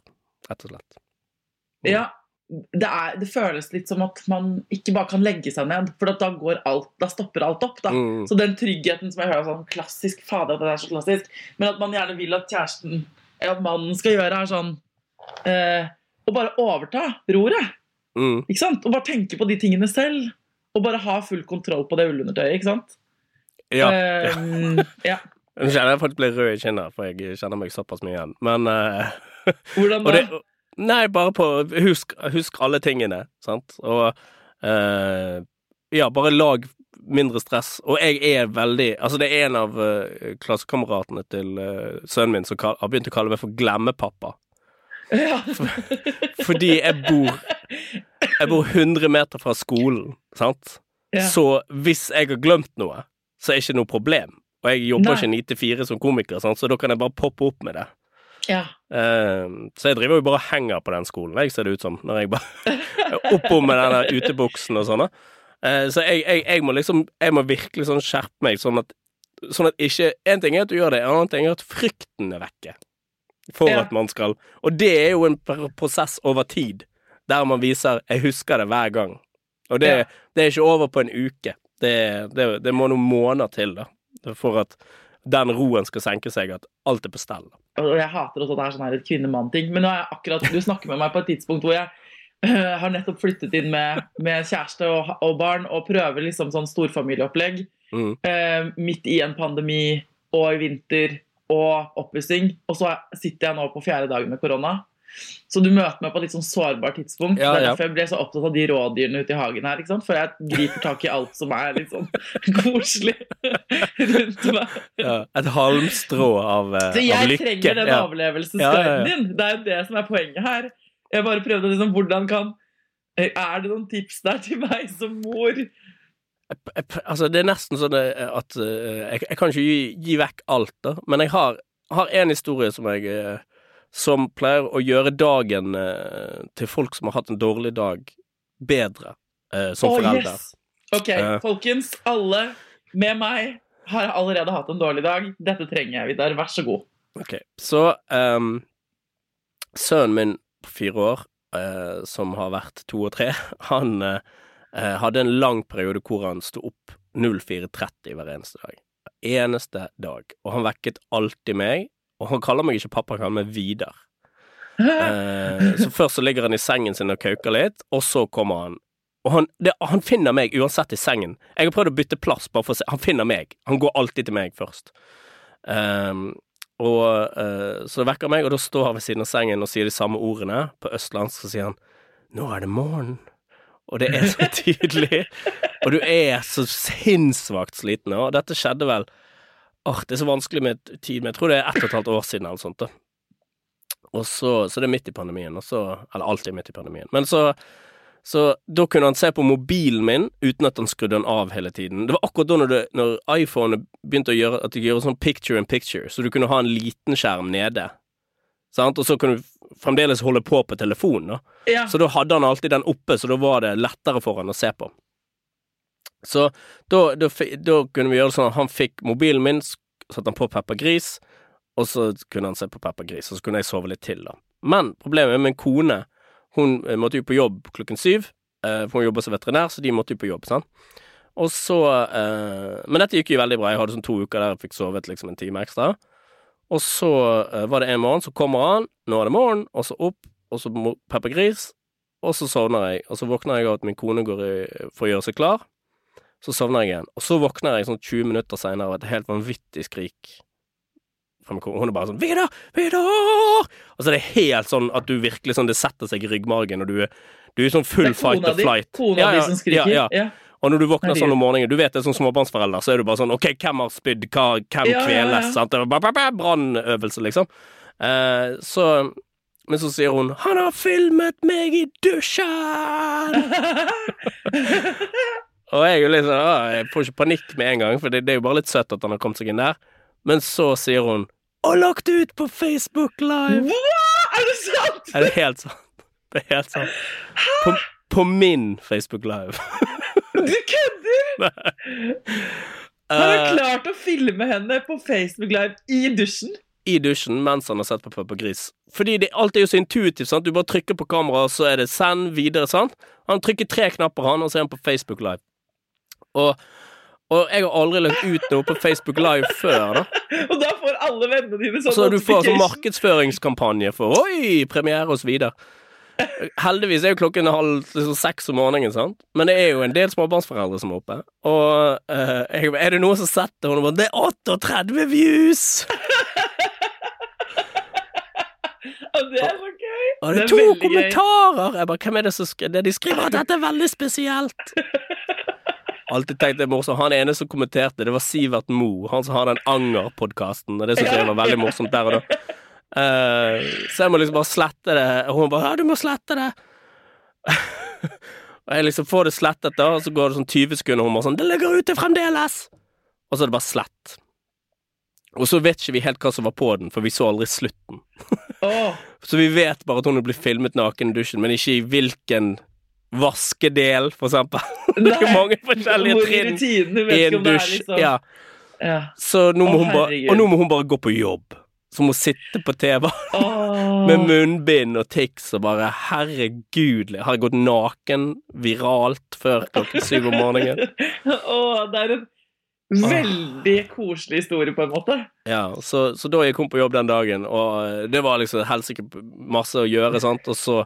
rett og slett. Ja, det, er, det føles litt som at man ikke bare kan legge seg ned, for at da går alt, da stopper alt opp. Mm. Så den tryggheten som jeg hører sånn klassisk Fader, det er så klassisk. Men at man gjerne vil at kjæresten eller at mannen skal gjøre, er sånn eh, Å bare overta roret. Mm. ikke sant? Og bare tenke på de tingene selv. Og bare ha full kontroll på det ullundertøyet. ikke sant? Ja. Eh, ja. Jeg kjenner jeg faktisk blir rød i kinnet, for jeg kjenner meg såpass mye igjen. Men eh, Hvordan da? Nei, bare på Husk, husk alle tingene, sant? Og uh, Ja, bare lag mindre stress. Og jeg er veldig Altså, det er en av uh, klassekameratene til uh, sønnen min som kal, har begynt å kalle meg for Glemmepappa. Ja. Fordi jeg bor Jeg bor 100 meter fra skolen, sant? Ja. Så hvis jeg har glemt noe, så er det ikke noe problem. Og jeg jobber Nei. ikke 9 til 4 som komiker, sant? så da kan jeg bare poppe opp med det. Ja. Uh, så jeg driver jo bare og henger på den skolen, jeg ser det ut som, når jeg bare Oppom med den der utebuksen og sånn. Eh, så jeg, jeg, jeg må liksom Jeg må virkelig sånn skjerpe meg, sånn at, sånn at ikke En ting er at du gjør det, en annen ting er at frykten er vekke. For Ja. at man skal Og det er jo en pr- prosess over tid, der man viser 'jeg husker det hver gang'. Og det, Ja. det er ikke over på en uke. Det, det, det må noen måneder til, da. For at den roen skal senke seg, at alt er på stell. Og jeg hater også at det er sånn her et kvinne-mann-ting. Men nå er jeg akkurat, du snakker med meg på et tidspunkt hvor jeg uh, har nettopp flyttet inn med, med kjæreste og, og barn og prøver liksom sånn storfamilieopplegg. Mm. uh, midt i en pandemi og i vinter og oppussing. Og så sitter jeg nå på fjerde dagen med korona. Så du møter meg på et litt sånn sårbart tidspunkt. Ja, ja. derfor jeg ble så opptatt av de rådyrene ute i hagen her. For jeg griper tak i alt som er litt sånn koselig rundt meg. Ja, et halmstrå av, uh, Så av jeg lykke. trenger den ja. overlevelsesguiden din. Det er jo det som er poenget her. Jeg bare prøvde liksom, hvordan kan Er det noen tips der til meg som mor? Jeg Altså, det er nesten sånn eh, at uh, jeg, jeg kan ikke gi, gi vekk alt, da, men jeg har, har en historie som jeg eh, Som pleier å gjøre dagen eh, til folk som har hatt en dårlig dag, bedre eh, som Å, forelder. yes. Ok, Eh. folkens. Alle med meg har allerede hatt en dårlig dag. Dette trenger jeg, Vidar. Vær så god. Ok, så um, Sønnen min på fire år, eh, som har vært to og tre, han eh, eh, hadde en lang periode hvor han sto opp 04.30 hver eneste dag. Hver eneste dag. Og han vekket alltid meg, og han kaller meg ikke pappa, han kaller meg Vidar. Eh, så først så ligger han i sengen sin og kauker litt, og så kommer han. Og han, det, han finner meg uansett i sengen. Jeg har prøvd å bytte plass, bare for å se. Han finner meg. Han går alltid til meg først. Um, og uh, Så det vekker meg, og da står han ved siden av sengen og sier de samme ordene. På østlandsk så sier han 'Nå er det morgen'. Og det er så tydelig. og du er så sinnssvakt sliten. Og dette skjedde vel Åh, det er så vanskelig med tid, men jeg tror det er ett og et halvt år siden eller sånt. da. Og så, så det er midt i pandemien, og så Eller alltid midt i pandemien. Men så så da kunne han se på mobilen min uten at han skrudde den av hele tiden. Det var akkurat da når, det, når iPhone begynte å gjøre at de gjorde sånn picture in picture, så du kunne ha en liten skjerm nede. Sant? Og så kunne du fremdeles holde på på telefonen. da. Ja. Så da hadde han alltid den oppe, så da var det lettere for han å se på. Så da, da, da kunne vi gjøre det sånn at han fikk mobilen min, satte han på Peppa Gris, og så kunne han se på Peppa Gris, og så kunne jeg sove litt til, da. Men problemet med min kone, hun eh, måtte jo på jobb klokken syv, eh, for hun jobber som veterinær, så de måtte jo på jobb, sant. Og så eh, Men dette gikk jo veldig bra, jeg hadde sånn to uker der jeg fikk sovet liksom en time ekstra. Og så eh, var det en morgen, så kommer han, nå er det morgen, og så opp, og så Peppa Gris, og så sovner jeg, og så våkner jeg av at min kone går i, for å gjøre seg klar. Så sovner jeg igjen, og så våkner jeg sånn 20 minutter seinere av et helt vanvittig skrik. Hun er bare sånn 'Vidar! Vidar!' Og så er det helt sånn at du virkelig sånn Det setter seg i ryggmargen, og du er, du er sånn full Det er fight kona or di, flight. kona Ja, di som skriker. Ja, ja. Ja. Og når du våkner sånn om morgenen, du vet det er sånn småbarnsforelder, så er du bare sånn OK, hvem har spydd hvem Ja, ja, ja. kveles? Sant? Brannøvelse, liksom. Eh, så Men så sier hun 'Han har filmet meg i dusjen!' Og jeg er jo litt sånn «Å, Jeg får ikke panikk med en gang, for det, det er jo bare litt søtt at han har kommet seg inn der. Men så sier hun 'Og lagt ut på Facebook Live'. Hva? Er det sant? Er det helt sant? Det er helt sant. På, på min Facebook Live. Du kødder! Han har du klart å filme henne på Facebook Live i dusjen. I dusjen mens han har sett på Peppa Gris. Fordi det, alt er jo så intuitivt. sant? Du bare trykker på kameraet, så er det send videre. sant? Han trykker tre knapper, han, og så er han på Facebook Live. Og, og jeg har aldri lagt ut noe på Facebook Live før. da. Og da får alle vennene dine sånn Så du får sånn markedsføringskampanje for Oi, premiere og så videre. Heldigvis er jo klokken halv liksom, seks om morgenen, sant? men det er jo en del småbarnsforeldre som er oppe. Og uh, jeg, er det noen som setter henne? Bare Det er 38 views! Og det er så gøy. Og det Det er er to gøy. kommentarer! Jeg bare, Hvem er det som skriver det De skriver at dette er veldig spesielt. Alltid tenkt det er morsomt. Han ene som kommenterte, det var Sivert Mo. Han som har den Anger-podkasten. Og det syns jeg var veldig morsomt der og da. Uh, så jeg må liksom bare slette det. Og hun bare 'Ja, du må slette det'. og jeg liksom får det slettet, da, og så går det sånn 20 sekunder, og hun bare sånn 'Det ligger ute fremdeles'. Og så er det bare slett. Og så vet ikke vi helt hva som var på den, for vi så aldri slutten. oh. Så vi vet bare at hun blir filmet naken i dusjen, men ikke i hvilken vaskedel, for eksempel. Det er mange forskjellige trinn i en dusj. liksom Ja, Ja. så nå må Å, hun bare, og nå må hun bare gå på jobb. Så hun må sitte på TV oh. med munnbind og tics og bare Herregud, har jeg gått naken viralt før klokken syv om morgenen? Åh, det er en veldig koselig historie, på en måte. Ja, så, så da jeg kom på jobb den dagen, og eh, det var liksom helsike masse å gjøre, sant, og så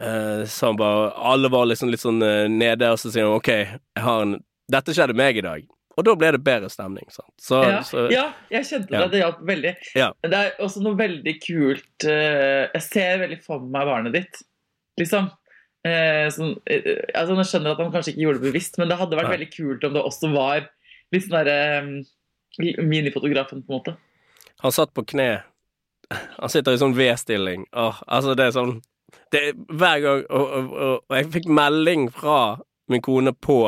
eh, han hun bare Alle var liksom litt sånn eh, nede, og så sier han OK, jeg har en Dette skjedde meg i dag. Og da ble det bedre stemning. Så, Ja, så ja jeg kjente Ja. det. Det hjalp veldig. Ja. Det er også noe veldig kult eh, Jeg ser veldig for meg barnet ditt, liksom. Sånn, altså, jeg skjønner at han kanskje ikke gjorde det bevisst, men det hadde vært Nei. veldig kult om det også var litt sånn derre Minifotografen, på en måte. Han satt på kne. Han sitter i sånn V-stilling. Altså, det er sånn det er, Hver gang og, og, og, og jeg fikk melding fra min kone på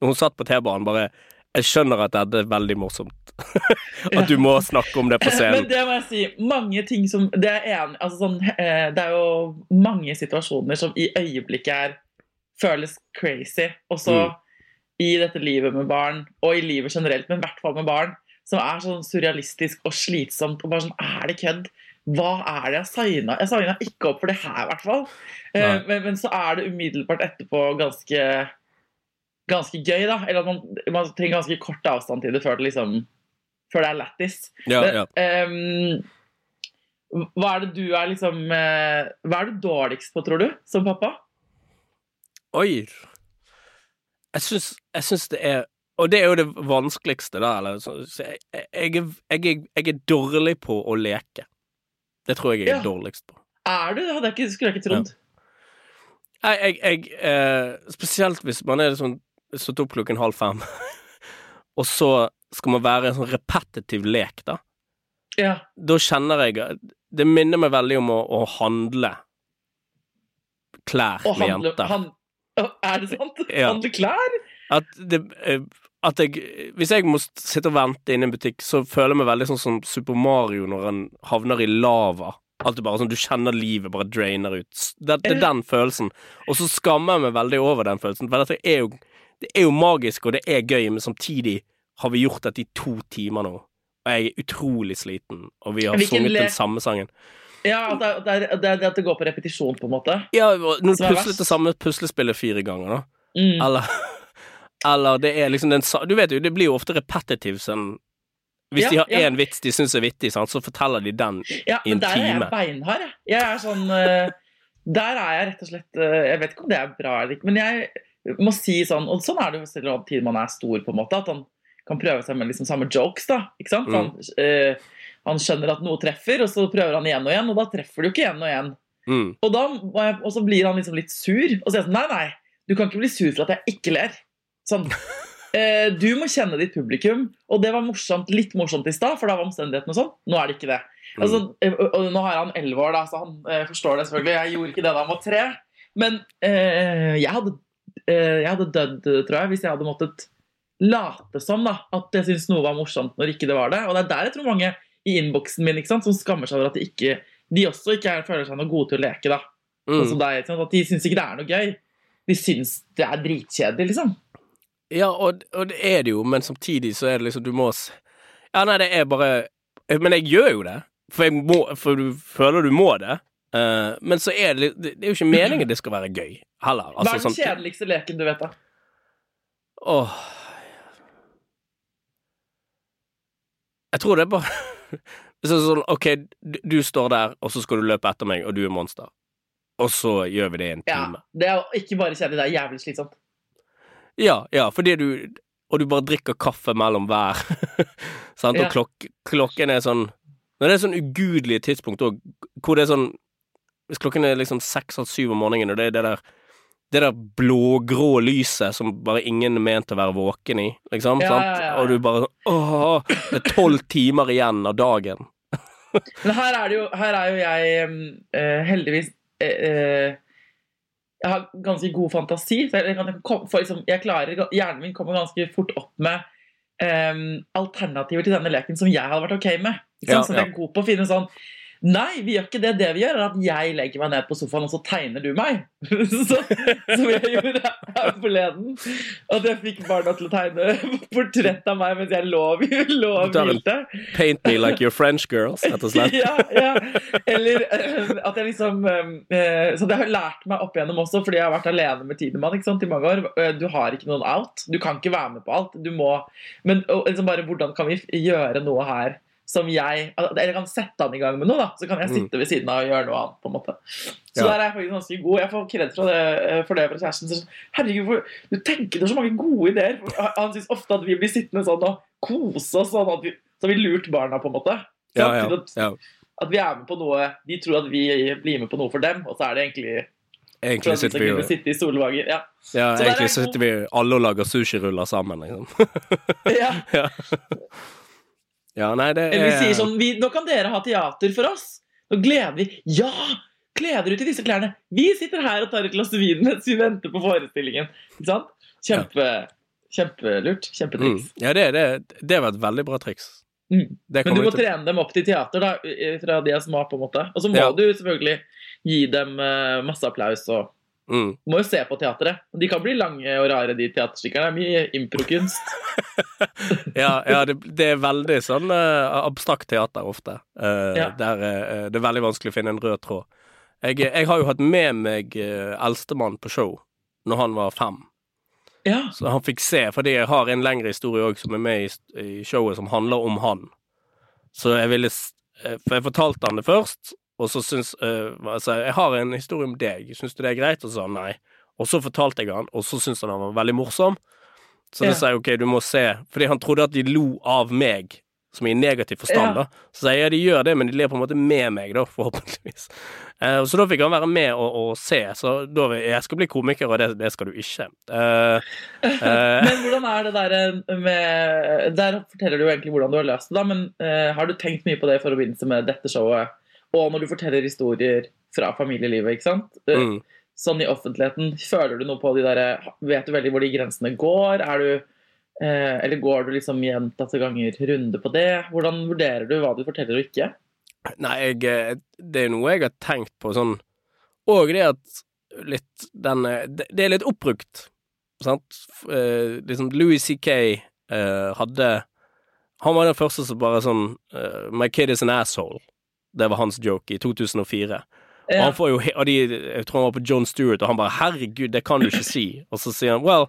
Når hun satt på T-banen, bare Jeg skjønner at dette er veldig morsomt. at du må snakke om det på scenen. Men det må jeg si, mange ting som Det er, en, altså sånn, eh, det er jo mange situasjoner som i øyeblikket er føles crazy. Også Mm. i dette livet med barn, og i livet generelt, men i hvert fall med barn, som er sånn surrealistisk og slitsomt. Og bare sånn Er det kødd? Hva er det jeg signa? Jeg signa ikke opp for det her, i hvert fall. Eh, men, men så er det umiddelbart etterpå ganske ganske gøy, da. Eller at man, man trenger ganske kort avstand til det før det liksom Før det er lættis. Ja, ja. Um, hva er det du er liksom eh, Hva er du dårligst på, tror du, som pappa? Oi. Jeg syns, jeg syns det er Og det er jo det vanskeligste, da. Eller, jeg, jeg, jeg, jeg er dårlig på å leke. Det tror jeg jeg er Ja. dårligst på. Er du? Det ikke, skulle jeg ikke trodd. Nei, jeg, jeg eh, Spesielt hvis man er sånn stått opp klokken halv fem, og så skal man være en sånn repetitiv lek, da. Ja. Da kjenner jeg Det minner meg veldig om å, å handle klær å med handle, jenter. han, er det sant? Ja. Handle klær? At, det, eh, at jeg Hvis jeg må sitte og vente inne i en butikk, så føler jeg meg veldig sånn som Super Mario når han havner i lava. At det bare sånn, Du kjenner livet bare drainer ut. Det, det er den følelsen. Og så skammer jeg meg veldig over den følelsen. For dette er jo, det er jo magisk, og det er gøy, men samtidig har vi gjort dette i to timer nå. Og jeg er utrolig sliten, og vi har sunget den samme sangen. Ja, at det, er- det, er- at det går på repetisjon, på en måte. Ja, nå du puslet det samme puslespillet fire ganger, da. Mm. Eller, eller det er liksom den Du vet jo, det blir jo ofte repetitivt sånn Hvis Ja, de har ja. vits de syns er vittig, sant, så forteller de den. Ja, i en men der er jeg beinhard, jeg. Jeg er sånn eh, Der er jeg rett og slett eh, Jeg vet ikke om det er bra eller ikke, men jeg må si sånn Og sånn er det jo selv om man er stor, på en måte, at han kan prøve seg med liksom samme jokes, da. Ikke sant? Mm. Sånn, eh, han skjønner at noe treffer, og så prøver han igjen og igjen, og da treffer du ikke igjen og igjen. Mm. Og, da, og så blir han liksom litt sur, og så sier jeg sånn Nei, nei, du kan ikke bli sur for at jeg ikke ler. Sånn. Eh, du må kjenne ditt publikum, og det var morsomt, litt morsomt i stad, for da var omstendighetene sånn. Nå er det ikke det. Altså, eh, og, nå har han elleve år, da, så han eh, forstår det selvfølgelig. Jeg gjorde ikke det da han var tre. Men eh, jeg, hadde, eh, jeg hadde dødd, tror jeg, hvis jeg hadde måttet late som da, at jeg syntes noe var morsomt når ikke det var det. Og det er der jeg tror mange i innboksen min ikke sant, som skammer seg over at de ikke de også ikke er, føler seg noe gode til å leke. da. Sånn Mm. som deg? At de syns ikke det er noe gøy. De syns det er dritkjedelig, liksom. Ja, og, og det er det jo, men samtidig så er det liksom Du må Ja, nei, det er bare Men jeg gjør jo det, for, jeg må, for du føler du må det. Uh, men så er det Det er jo ikke meningen det skal være gøy, heller. Hva er den sånn- kjedeligste leken du vet, da? Åh Jeg tror det er bare Så sånn, OK, du, du står der, og så skal du løpe etter meg, og du er monster. Og så gjør vi det i en time. Ja. Det er jo ikke bare kjedelig, det er jævlig slitsomt. Ja, ja, fordi du Og du bare drikker kaffe mellom hver. Sant? Ja. Og klok, klokken er sånn Når det er sånn ugudelige tidspunkt òg, hvor det er sånn Hvis klokken er liksom seks eller syv om morgenen, og det er det der det der blågrå lyset som bare ingen er ment å være våken i, liksom. Ja, sant? ja, ja. Og du bare Åh, det er tolv timer igjen av dagen. Men her er, det jo, her er jo jeg mm, eh, heldigvis eh, eh, Jeg har ganske god fantasi. Så jeg, kan, liksom, jeg klarer, Hjernen min kommer ganske fort opp med um, alternativer til denne leken som jeg hadde vært ok med. Ikke Ja, så jeg er god på å finne sånn Nei, vi gjør ikke det. Det vi gjør, er at jeg legger meg ned på sofaen, og så tegner du meg. så, som jeg gjorde her forleden. At jeg fikk barna til å tegne portrett av meg mens jeg lå, og hvilte. Paint me like your French girls, rett og slett. ja, ja. Eller eh, at jeg liksom eh, Så det har jeg lært meg opp igjennom også, fordi jeg har vært alene med Tidemann ikke sant, i mange år. Eh, Du har ikke noen out. Du kan ikke være med på alt. Du må Men liksom bare hvordan kan vi gjøre noe her som jeg Eller kan sette han i gang med noe, da. Så kan jeg Mm. sitte ved siden av og gjøre noe annet. på en måte Så Ja. der er jeg faktisk ganske god. Jeg får kred for det, eh, det fra kjæresten. Så, Herregud, du tenker har så mange gode ideer. Han- syns ofte at vi blir sittende sånn og kose oss sånn at vi, så vi lurt barna, på en måte. Ja, ja, ja. at vi er med på noe De tror at vi blir med på noe for dem, og så er det egentlig Egentlig sitter vi jo sitte i solvager. Ja. Ja, Så egentlig sitter vi alle og lager sushiruller sammen, liksom. ja. ja. ja, nei, det Eller vi er sier sånn vi, Nå kan dere ha teater for oss. Nå gleder vi Ja! Gleder du til disse klærne? Vi sitter her og tar et glass vin mens vi venter på forestillingen. Ikke sant? Kjempe, Kjempelurt. mm. Ja, det, det, det var et veldig bra triks. Mm. Men du må til trene dem opp til teater da, fra de er små, på en måte. Og så må Ja. du selvfølgelig gi dem eh, masse applaus. og mm. Må jo se på teatret. De kan bli lange og rare, de teaterstykkerne. Er mye improkunst. Ja, ja det, det er veldig sånn uh, abstrakt teater ofte. Uh, Ja. Der uh, det er veldig vanskelig å finne en rød tråd. Jeg, jeg har jo hatt med meg eldstemann på show når han var fem. Ja. Så han fikk se, fordi jeg har en lengre historie òg som er med i, i showet, som handler om han. Så jeg ville For jeg fortalte han det først, og så syns uh, altså, Jeg har en historie om deg, syns du det er greit? Og så sa han nei. Og så fortalte jeg han, og så syntes han han var veldig morsom. Så Ja. da sa jeg ok, du må se, fordi han trodde at de lo av meg. Som i negativ forstand, Ja. da. Så sa jeg ja, de gjør det, men de ler på en måte med meg, da, forhåpentligvis. Uh, så da fikk han være med og, og se. Så da jeg skal bli komiker, og det, det skal du ikke. Uh, uh, Men hvordan er det der med Der forteller du jo egentlig hvordan du har løst det, da, men har du tenkt mye på det i forbindelse med dette showet? Og når du forteller historier fra familielivet, ikke sant? Eh, mm. Sånn i offentligheten, føler du noe på de der Vet du veldig hvor de grensene går? Er du eh, Eller går du liksom gjentatte ganger runde på det? Hvordan vurderer du hva du forteller og ikke? Nei, jeg, eh, det er noe jeg har tenkt på sånn Og det at litt den eh, Det er litt oppbrukt, sant? Eh, liksom Louis C.K. eh, hadde Han var den første som bare sånn My kid is an asshole. Det var hans joke i 2004. Og Ja. han får jo og de, Jeg tror han var på John Stewart, og han bare 'Herregud, det kan du ikke si'. Og så sier han 'Well,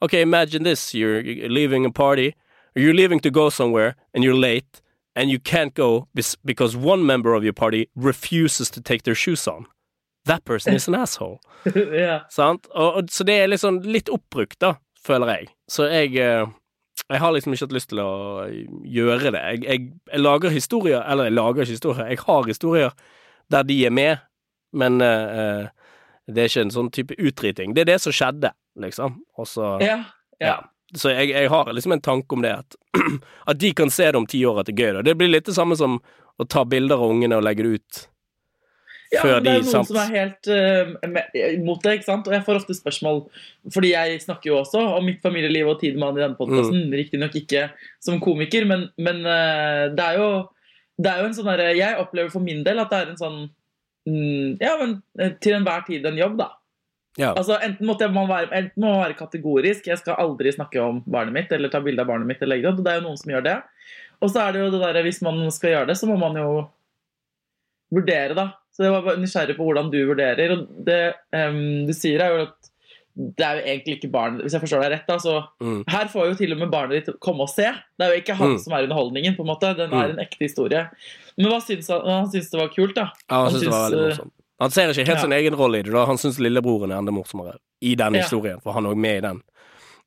okay, imagine this. You're leaving a party. You're leaving to go somewhere, and you're late, and you can't go because one member of your party refuses to take their shoes on. That person is an asshole. ja. Sant? Og, og, så det er liksom litt oppbrukt, da, føler jeg. Så jeg eh, Jeg har liksom ikke hatt lyst til å gjøre det. Jeg, jeg, jeg lager historier, eller jeg lager ikke historier, jeg har historier der de er med, men eh, det er ikke en sånn type utdriting. Det er det som skjedde, liksom. Og så Ja, ja. ja. Så jeg, jeg har liksom en tanke om det, at, at de kan se det om ti år at det er gøy. Da. Det blir litt det samme som å ta bilder av ungene og legge det ut Ja, før det er noen sant? som er helt uh, med- imot det, ikke sant? Og jeg får ofte spørsmål, fordi jeg snakker jo også om mitt familieliv og tid med han i denne podkasten. Mm. Riktignok ikke som komiker, men, men uh, det er jo det er jo en sånn derre Jeg opplever for min del at det er en sånn mm, Ja, men eh, til enhver tid en jobb, da. Ja. Altså, enten, man være, enten må man være kategorisk, jeg skal aldri snakke om barnet mitt eller ta bilde av barnet mitt. Eller, det er jo noen som gjør det. Og så er det jo det der, hvis man skal gjøre det, så må man jo vurdere, da. Så jeg var bare nysgjerrig på hvordan du vurderer. Og det um, du sier, er jo at det er jo egentlig ikke barn Hvis jeg forstår deg rett, da, så Mm. her får jo til og med barnet ditt komme og se. Det er jo ikke han Mm. som er underholdningen, på en måte. Den er Mm. en ekte historie. Men hva syns han? Han syns det var kult, da. Ja, han Han syns det var veldig eh, morsomt. Han ser ikke helt ja. sin egen rolle i det, da. Han syns lillebroren er enda morsommere i den Ja. historien, for han er òg med i den.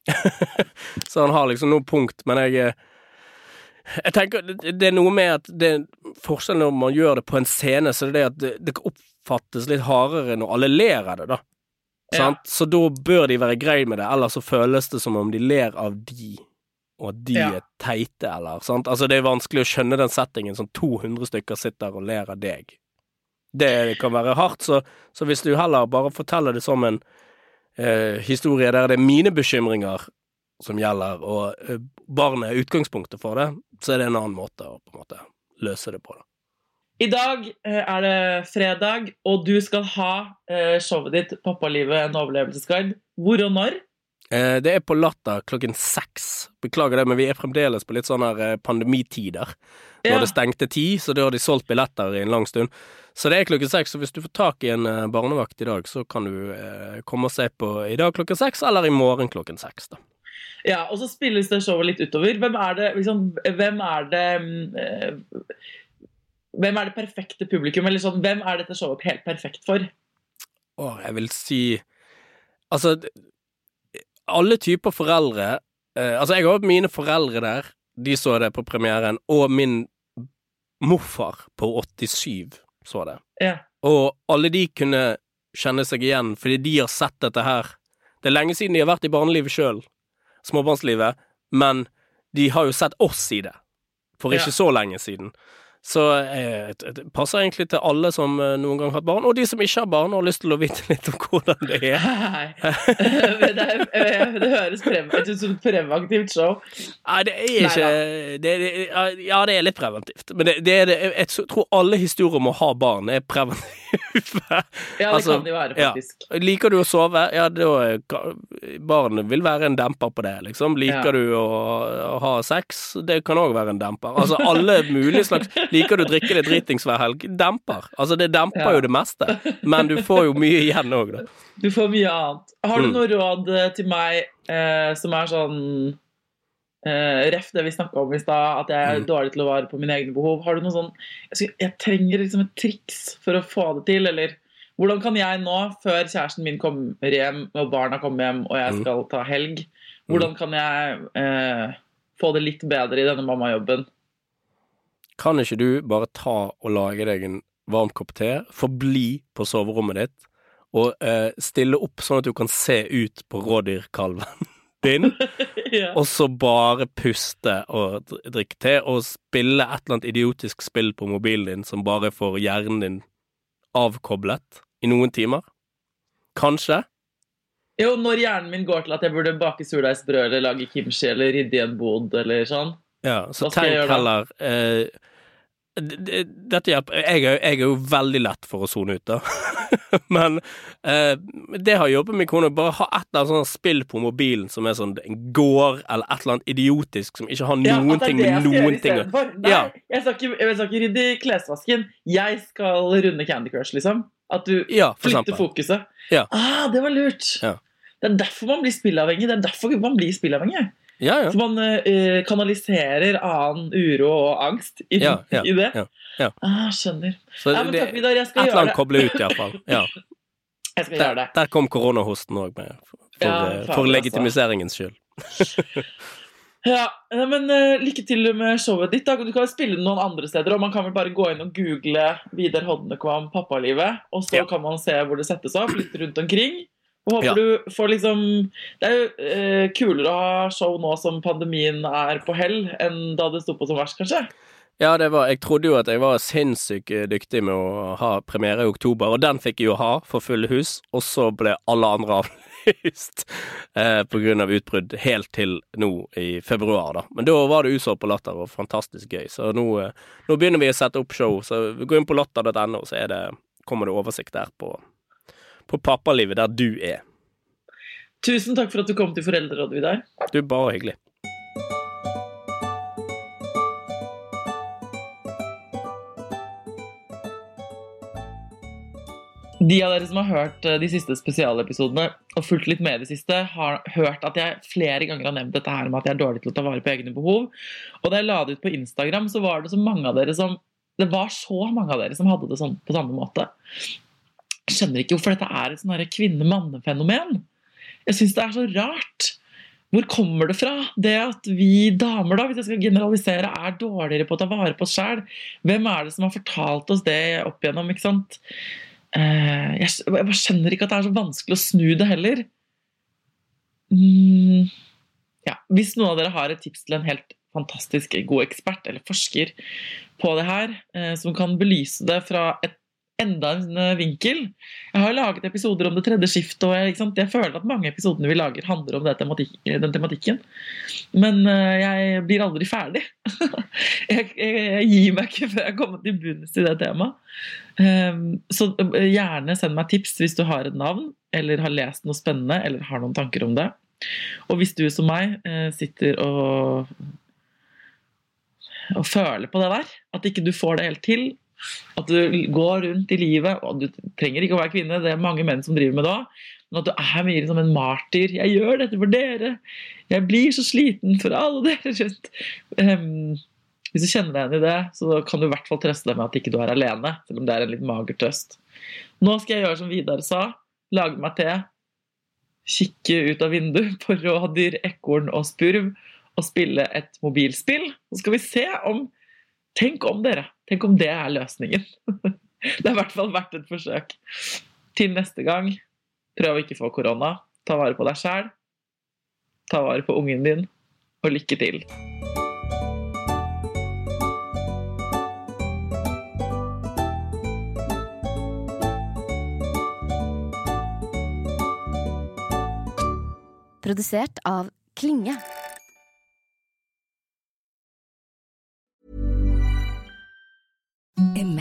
så han har liksom noe punkt, men jeg eh, Jeg tenker det det er noe med at det Forskjellen når man gjør det på en scene, så er det det at det, det oppfattes litt hardere når alle ler av det, da. Ja. Sant? Så da bør de være greie med det, ellers så føles det som om de ler av de, og at de Ja. er teite, eller sant. Altså, det er vanskelig å skjønne den settingen som 200 stykker sitter og ler av deg. Det kan være hardt, så, så hvis du heller bare forteller det som en eh, historie der det er mine bekymringer som gjelder, og eh, barnet er utgangspunktet for det, så er det en annen måte å på en måte løse det på. Da. I dag eh, er det fredag, og du skal ha eh, showet ditt 'Pappalivet en overlevelsesguide'. Hvor og når? Det er på Latter klokken seks. Beklager det, men vi er fremdeles på litt sånne pandemitider. Nå Ja. er det stengte ti, så da har de solgt billetter i en lang stund. Så det er klokken seks, så hvis du får tak i en barnevakt i dag, så kan du komme og se på i dag klokken seks, eller i morgen klokken seks, da. Ja, og så spilles det showet litt utover. Hvem er det, liksom, hvem er det eh, Hvem er det perfekte publikum? Eller sånn, hvem er dette showet helt perfekt for? Åh, jeg vil si Altså, alle typer foreldre eh, Altså, jeg har mine foreldre der, de så det på premieren, og min morfar på 87 så det. Ja. Og alle de kunne kjenne seg igjen, fordi de har sett dette her. Det er lenge siden de har vært i barnelivet sjøl, småbarnslivet, men de har jo sett oss i det, for ikke Ja. så lenge siden. Så eh, det det passer egentlig til alle som eh, noen gang har hatt barn, og de som ikke har barn og har lyst til å vite litt om hvordan det er. Det, er, eh, det høres prev, ut som et preventivt show. Nei, det er ikke det, det, Ja, det er litt preventivt, men det, det er det Jeg, tror alle historier om å ha barn er preventive. Ja, det Altså, kan de være, være, ja. faktisk. Liker du å sove? Ja, da Barn vil være en demper på det, liksom. Liker Ja. du å, å ha sex? Det kan òg være en demper. Altså alle mulige slags Liker du å drikke deg dritings hver helg? Demper. Altså det demper Ja. jo det meste, men du får jo mye igjen òg, da. Du får mye annet. Har du Mm. noe råd eh, til meg eh, som er sånn eh, Ref det vi snakka om i stad, at jeg er Mm. dårlig til å vare på mine egne behov. Har du noe sånn Jeg, jeg trenger liksom et triks for å få det til, eller hvordan kan jeg nå, før kjæresten min kommer hjem og barna kommer hjem og jeg Mm. skal ta helg, hvordan kan jeg eh, få det litt bedre i denne mammajobben? Kan ikke du bare ta og lage deg en varm kopp te, forbli på soverommet ditt, og eh, stille opp sånn at du kan se ut på rådyrkalven din, ja. og så bare puste og drikke te, og spille et eller annet idiotisk spill på mobilen din som bare får hjernen din avkoblet i noen timer? Kanskje? Jo, når hjernen min går til at jeg burde bake surdeigsbrød eller lage kimchi eller rydde i en bod eller sånn. Ja, så tenk heller eh, Dette hjelper. Jeg, jeg er jo veldig lett for å sone ut, da. Men eh, det har jobbet med kone. Bare ha et eller annet sånt spill på mobilen som er sånn en gård, eller et eller annet idiotisk som ikke har noen ja, ting med noen ting. Nei, Ja. jeg, skal ikke, jeg skal ikke rydde i klesvasken. Jeg skal runde Candy Crush, liksom. At du Ja, flytter fokuset. Ja. Ah, det var lurt. Ja. Det er derfor man blir spillavhengig. Det er derfor man blir spillavhengig. Ja, ja. Så man eh, kanaliserer annen uro og angst inn Ja, i det. ja, ja. Ah, skjønner. Så Ja, men takk, Vidar. Jeg et skal eller gjøre annet det. koble ut, iallfall. Ja. Jeg skal gjøre det. der kom koronahosten òg med, for, Ja, eh, for altså. legitimiseringens skyld. Ja, eh, men uh, Lykke til med showet ditt. da Du kan spille det noen andre steder. Og Man kan vel bare gå inn og google Vidar Hodnekvam 'Pappalivet', og så kan man se hvor det settes opp. Litt rundt omkring. Og håper Ja. du får liksom Det er jo eh, kulere å ha show nå som pandemien er på hell, enn da det sto på som verst, kanskje. Ja, det var, jeg trodde jo at jeg var sinnssykt eh, dyktig med å ha premiere i oktober, og den fikk jeg jo ha for fulle hus, og så ble alle andre avlyst eh, på grunn av utbrudd helt til nå i februar, da. Men da var det Usår på Latter og fantastisk gøy, så nå, eh, nå begynner vi å sette opp show, så gå inn på latter.no, så det, kommer det oversikt der på, på pappalivet der du er. Tusen takk for at du kom til Foreldrerådet, Vidar. Du, bare hyggelig. De av dere som har hørt eh, de siste spesialepisodene og fulgt litt med i det siste, har hørt at jeg flere ganger har nevnt dette her med at jeg er dårlig til å ta vare på egne behov. Og da jeg la det ut på Instagram, så var det så mange av dere som det var så mange av dere som hadde det sånn på samme måte. Skjønner ikke hvorfor dette er et sånn kvinne-manne-fenomen. Jeg syns det er så rart. Hvor kommer det fra? Det at vi damer, da, hvis jeg skal generalisere, er dårligere på å ta vare på oss sjæl. Hvem er det som har fortalt oss det opp igjennom? ikke sant? Eh, jeg bare skjønner ikke at det er så vanskelig å snu det heller. Mm, ja, hvis noen av dere har et tips til en helt fantastisk god ekspert eller forsker på det her, eh, som kan belyse det fra et enda en eh, vinkel Jeg har laget episoder om det tredje skiftet, og jeg, jeg føler at mange episodene vi lager, handler om det tematikk, den tematikken. Men eh, jeg blir aldri ferdig. jeg, jeg, jeg gir meg ikke før jeg har kommet til bunns i det temaet. Um, så uh, gjerne send meg tips hvis du har et navn, eller har lest noe spennende, eller har noen tanker om det. Og hvis du som meg sitter og, og føler på det der, at ikke du får det helt til, at du går rundt i livet, og du trenger ikke å være kvinne, det er mange menn som driver med det òg, men at du er mye som en martyr. 'Jeg gjør dette for dere. Jeg blir så sliten for alle dere rundt.' Um, hvis du kjenner deg igjen i det, så kan du i hvert fall trøste deg med at ikke du er alene, selv om det er en litt mager trøst. Nå skal jeg gjøre som Vidar sa, lage meg te, kikke ut av vinduet på rådyr, ekorn og spurv, og spille et mobilspill. Så skal vi se om Tenk om, dere. Tenk om det er løsningen. Det er i hvert fall verdt et forsøk. Til neste gang, prøv å ikke få korona. Ta vare på deg sjæl. Ta vare på ungen din, og lykke til. Produsert av Klinge. Imagine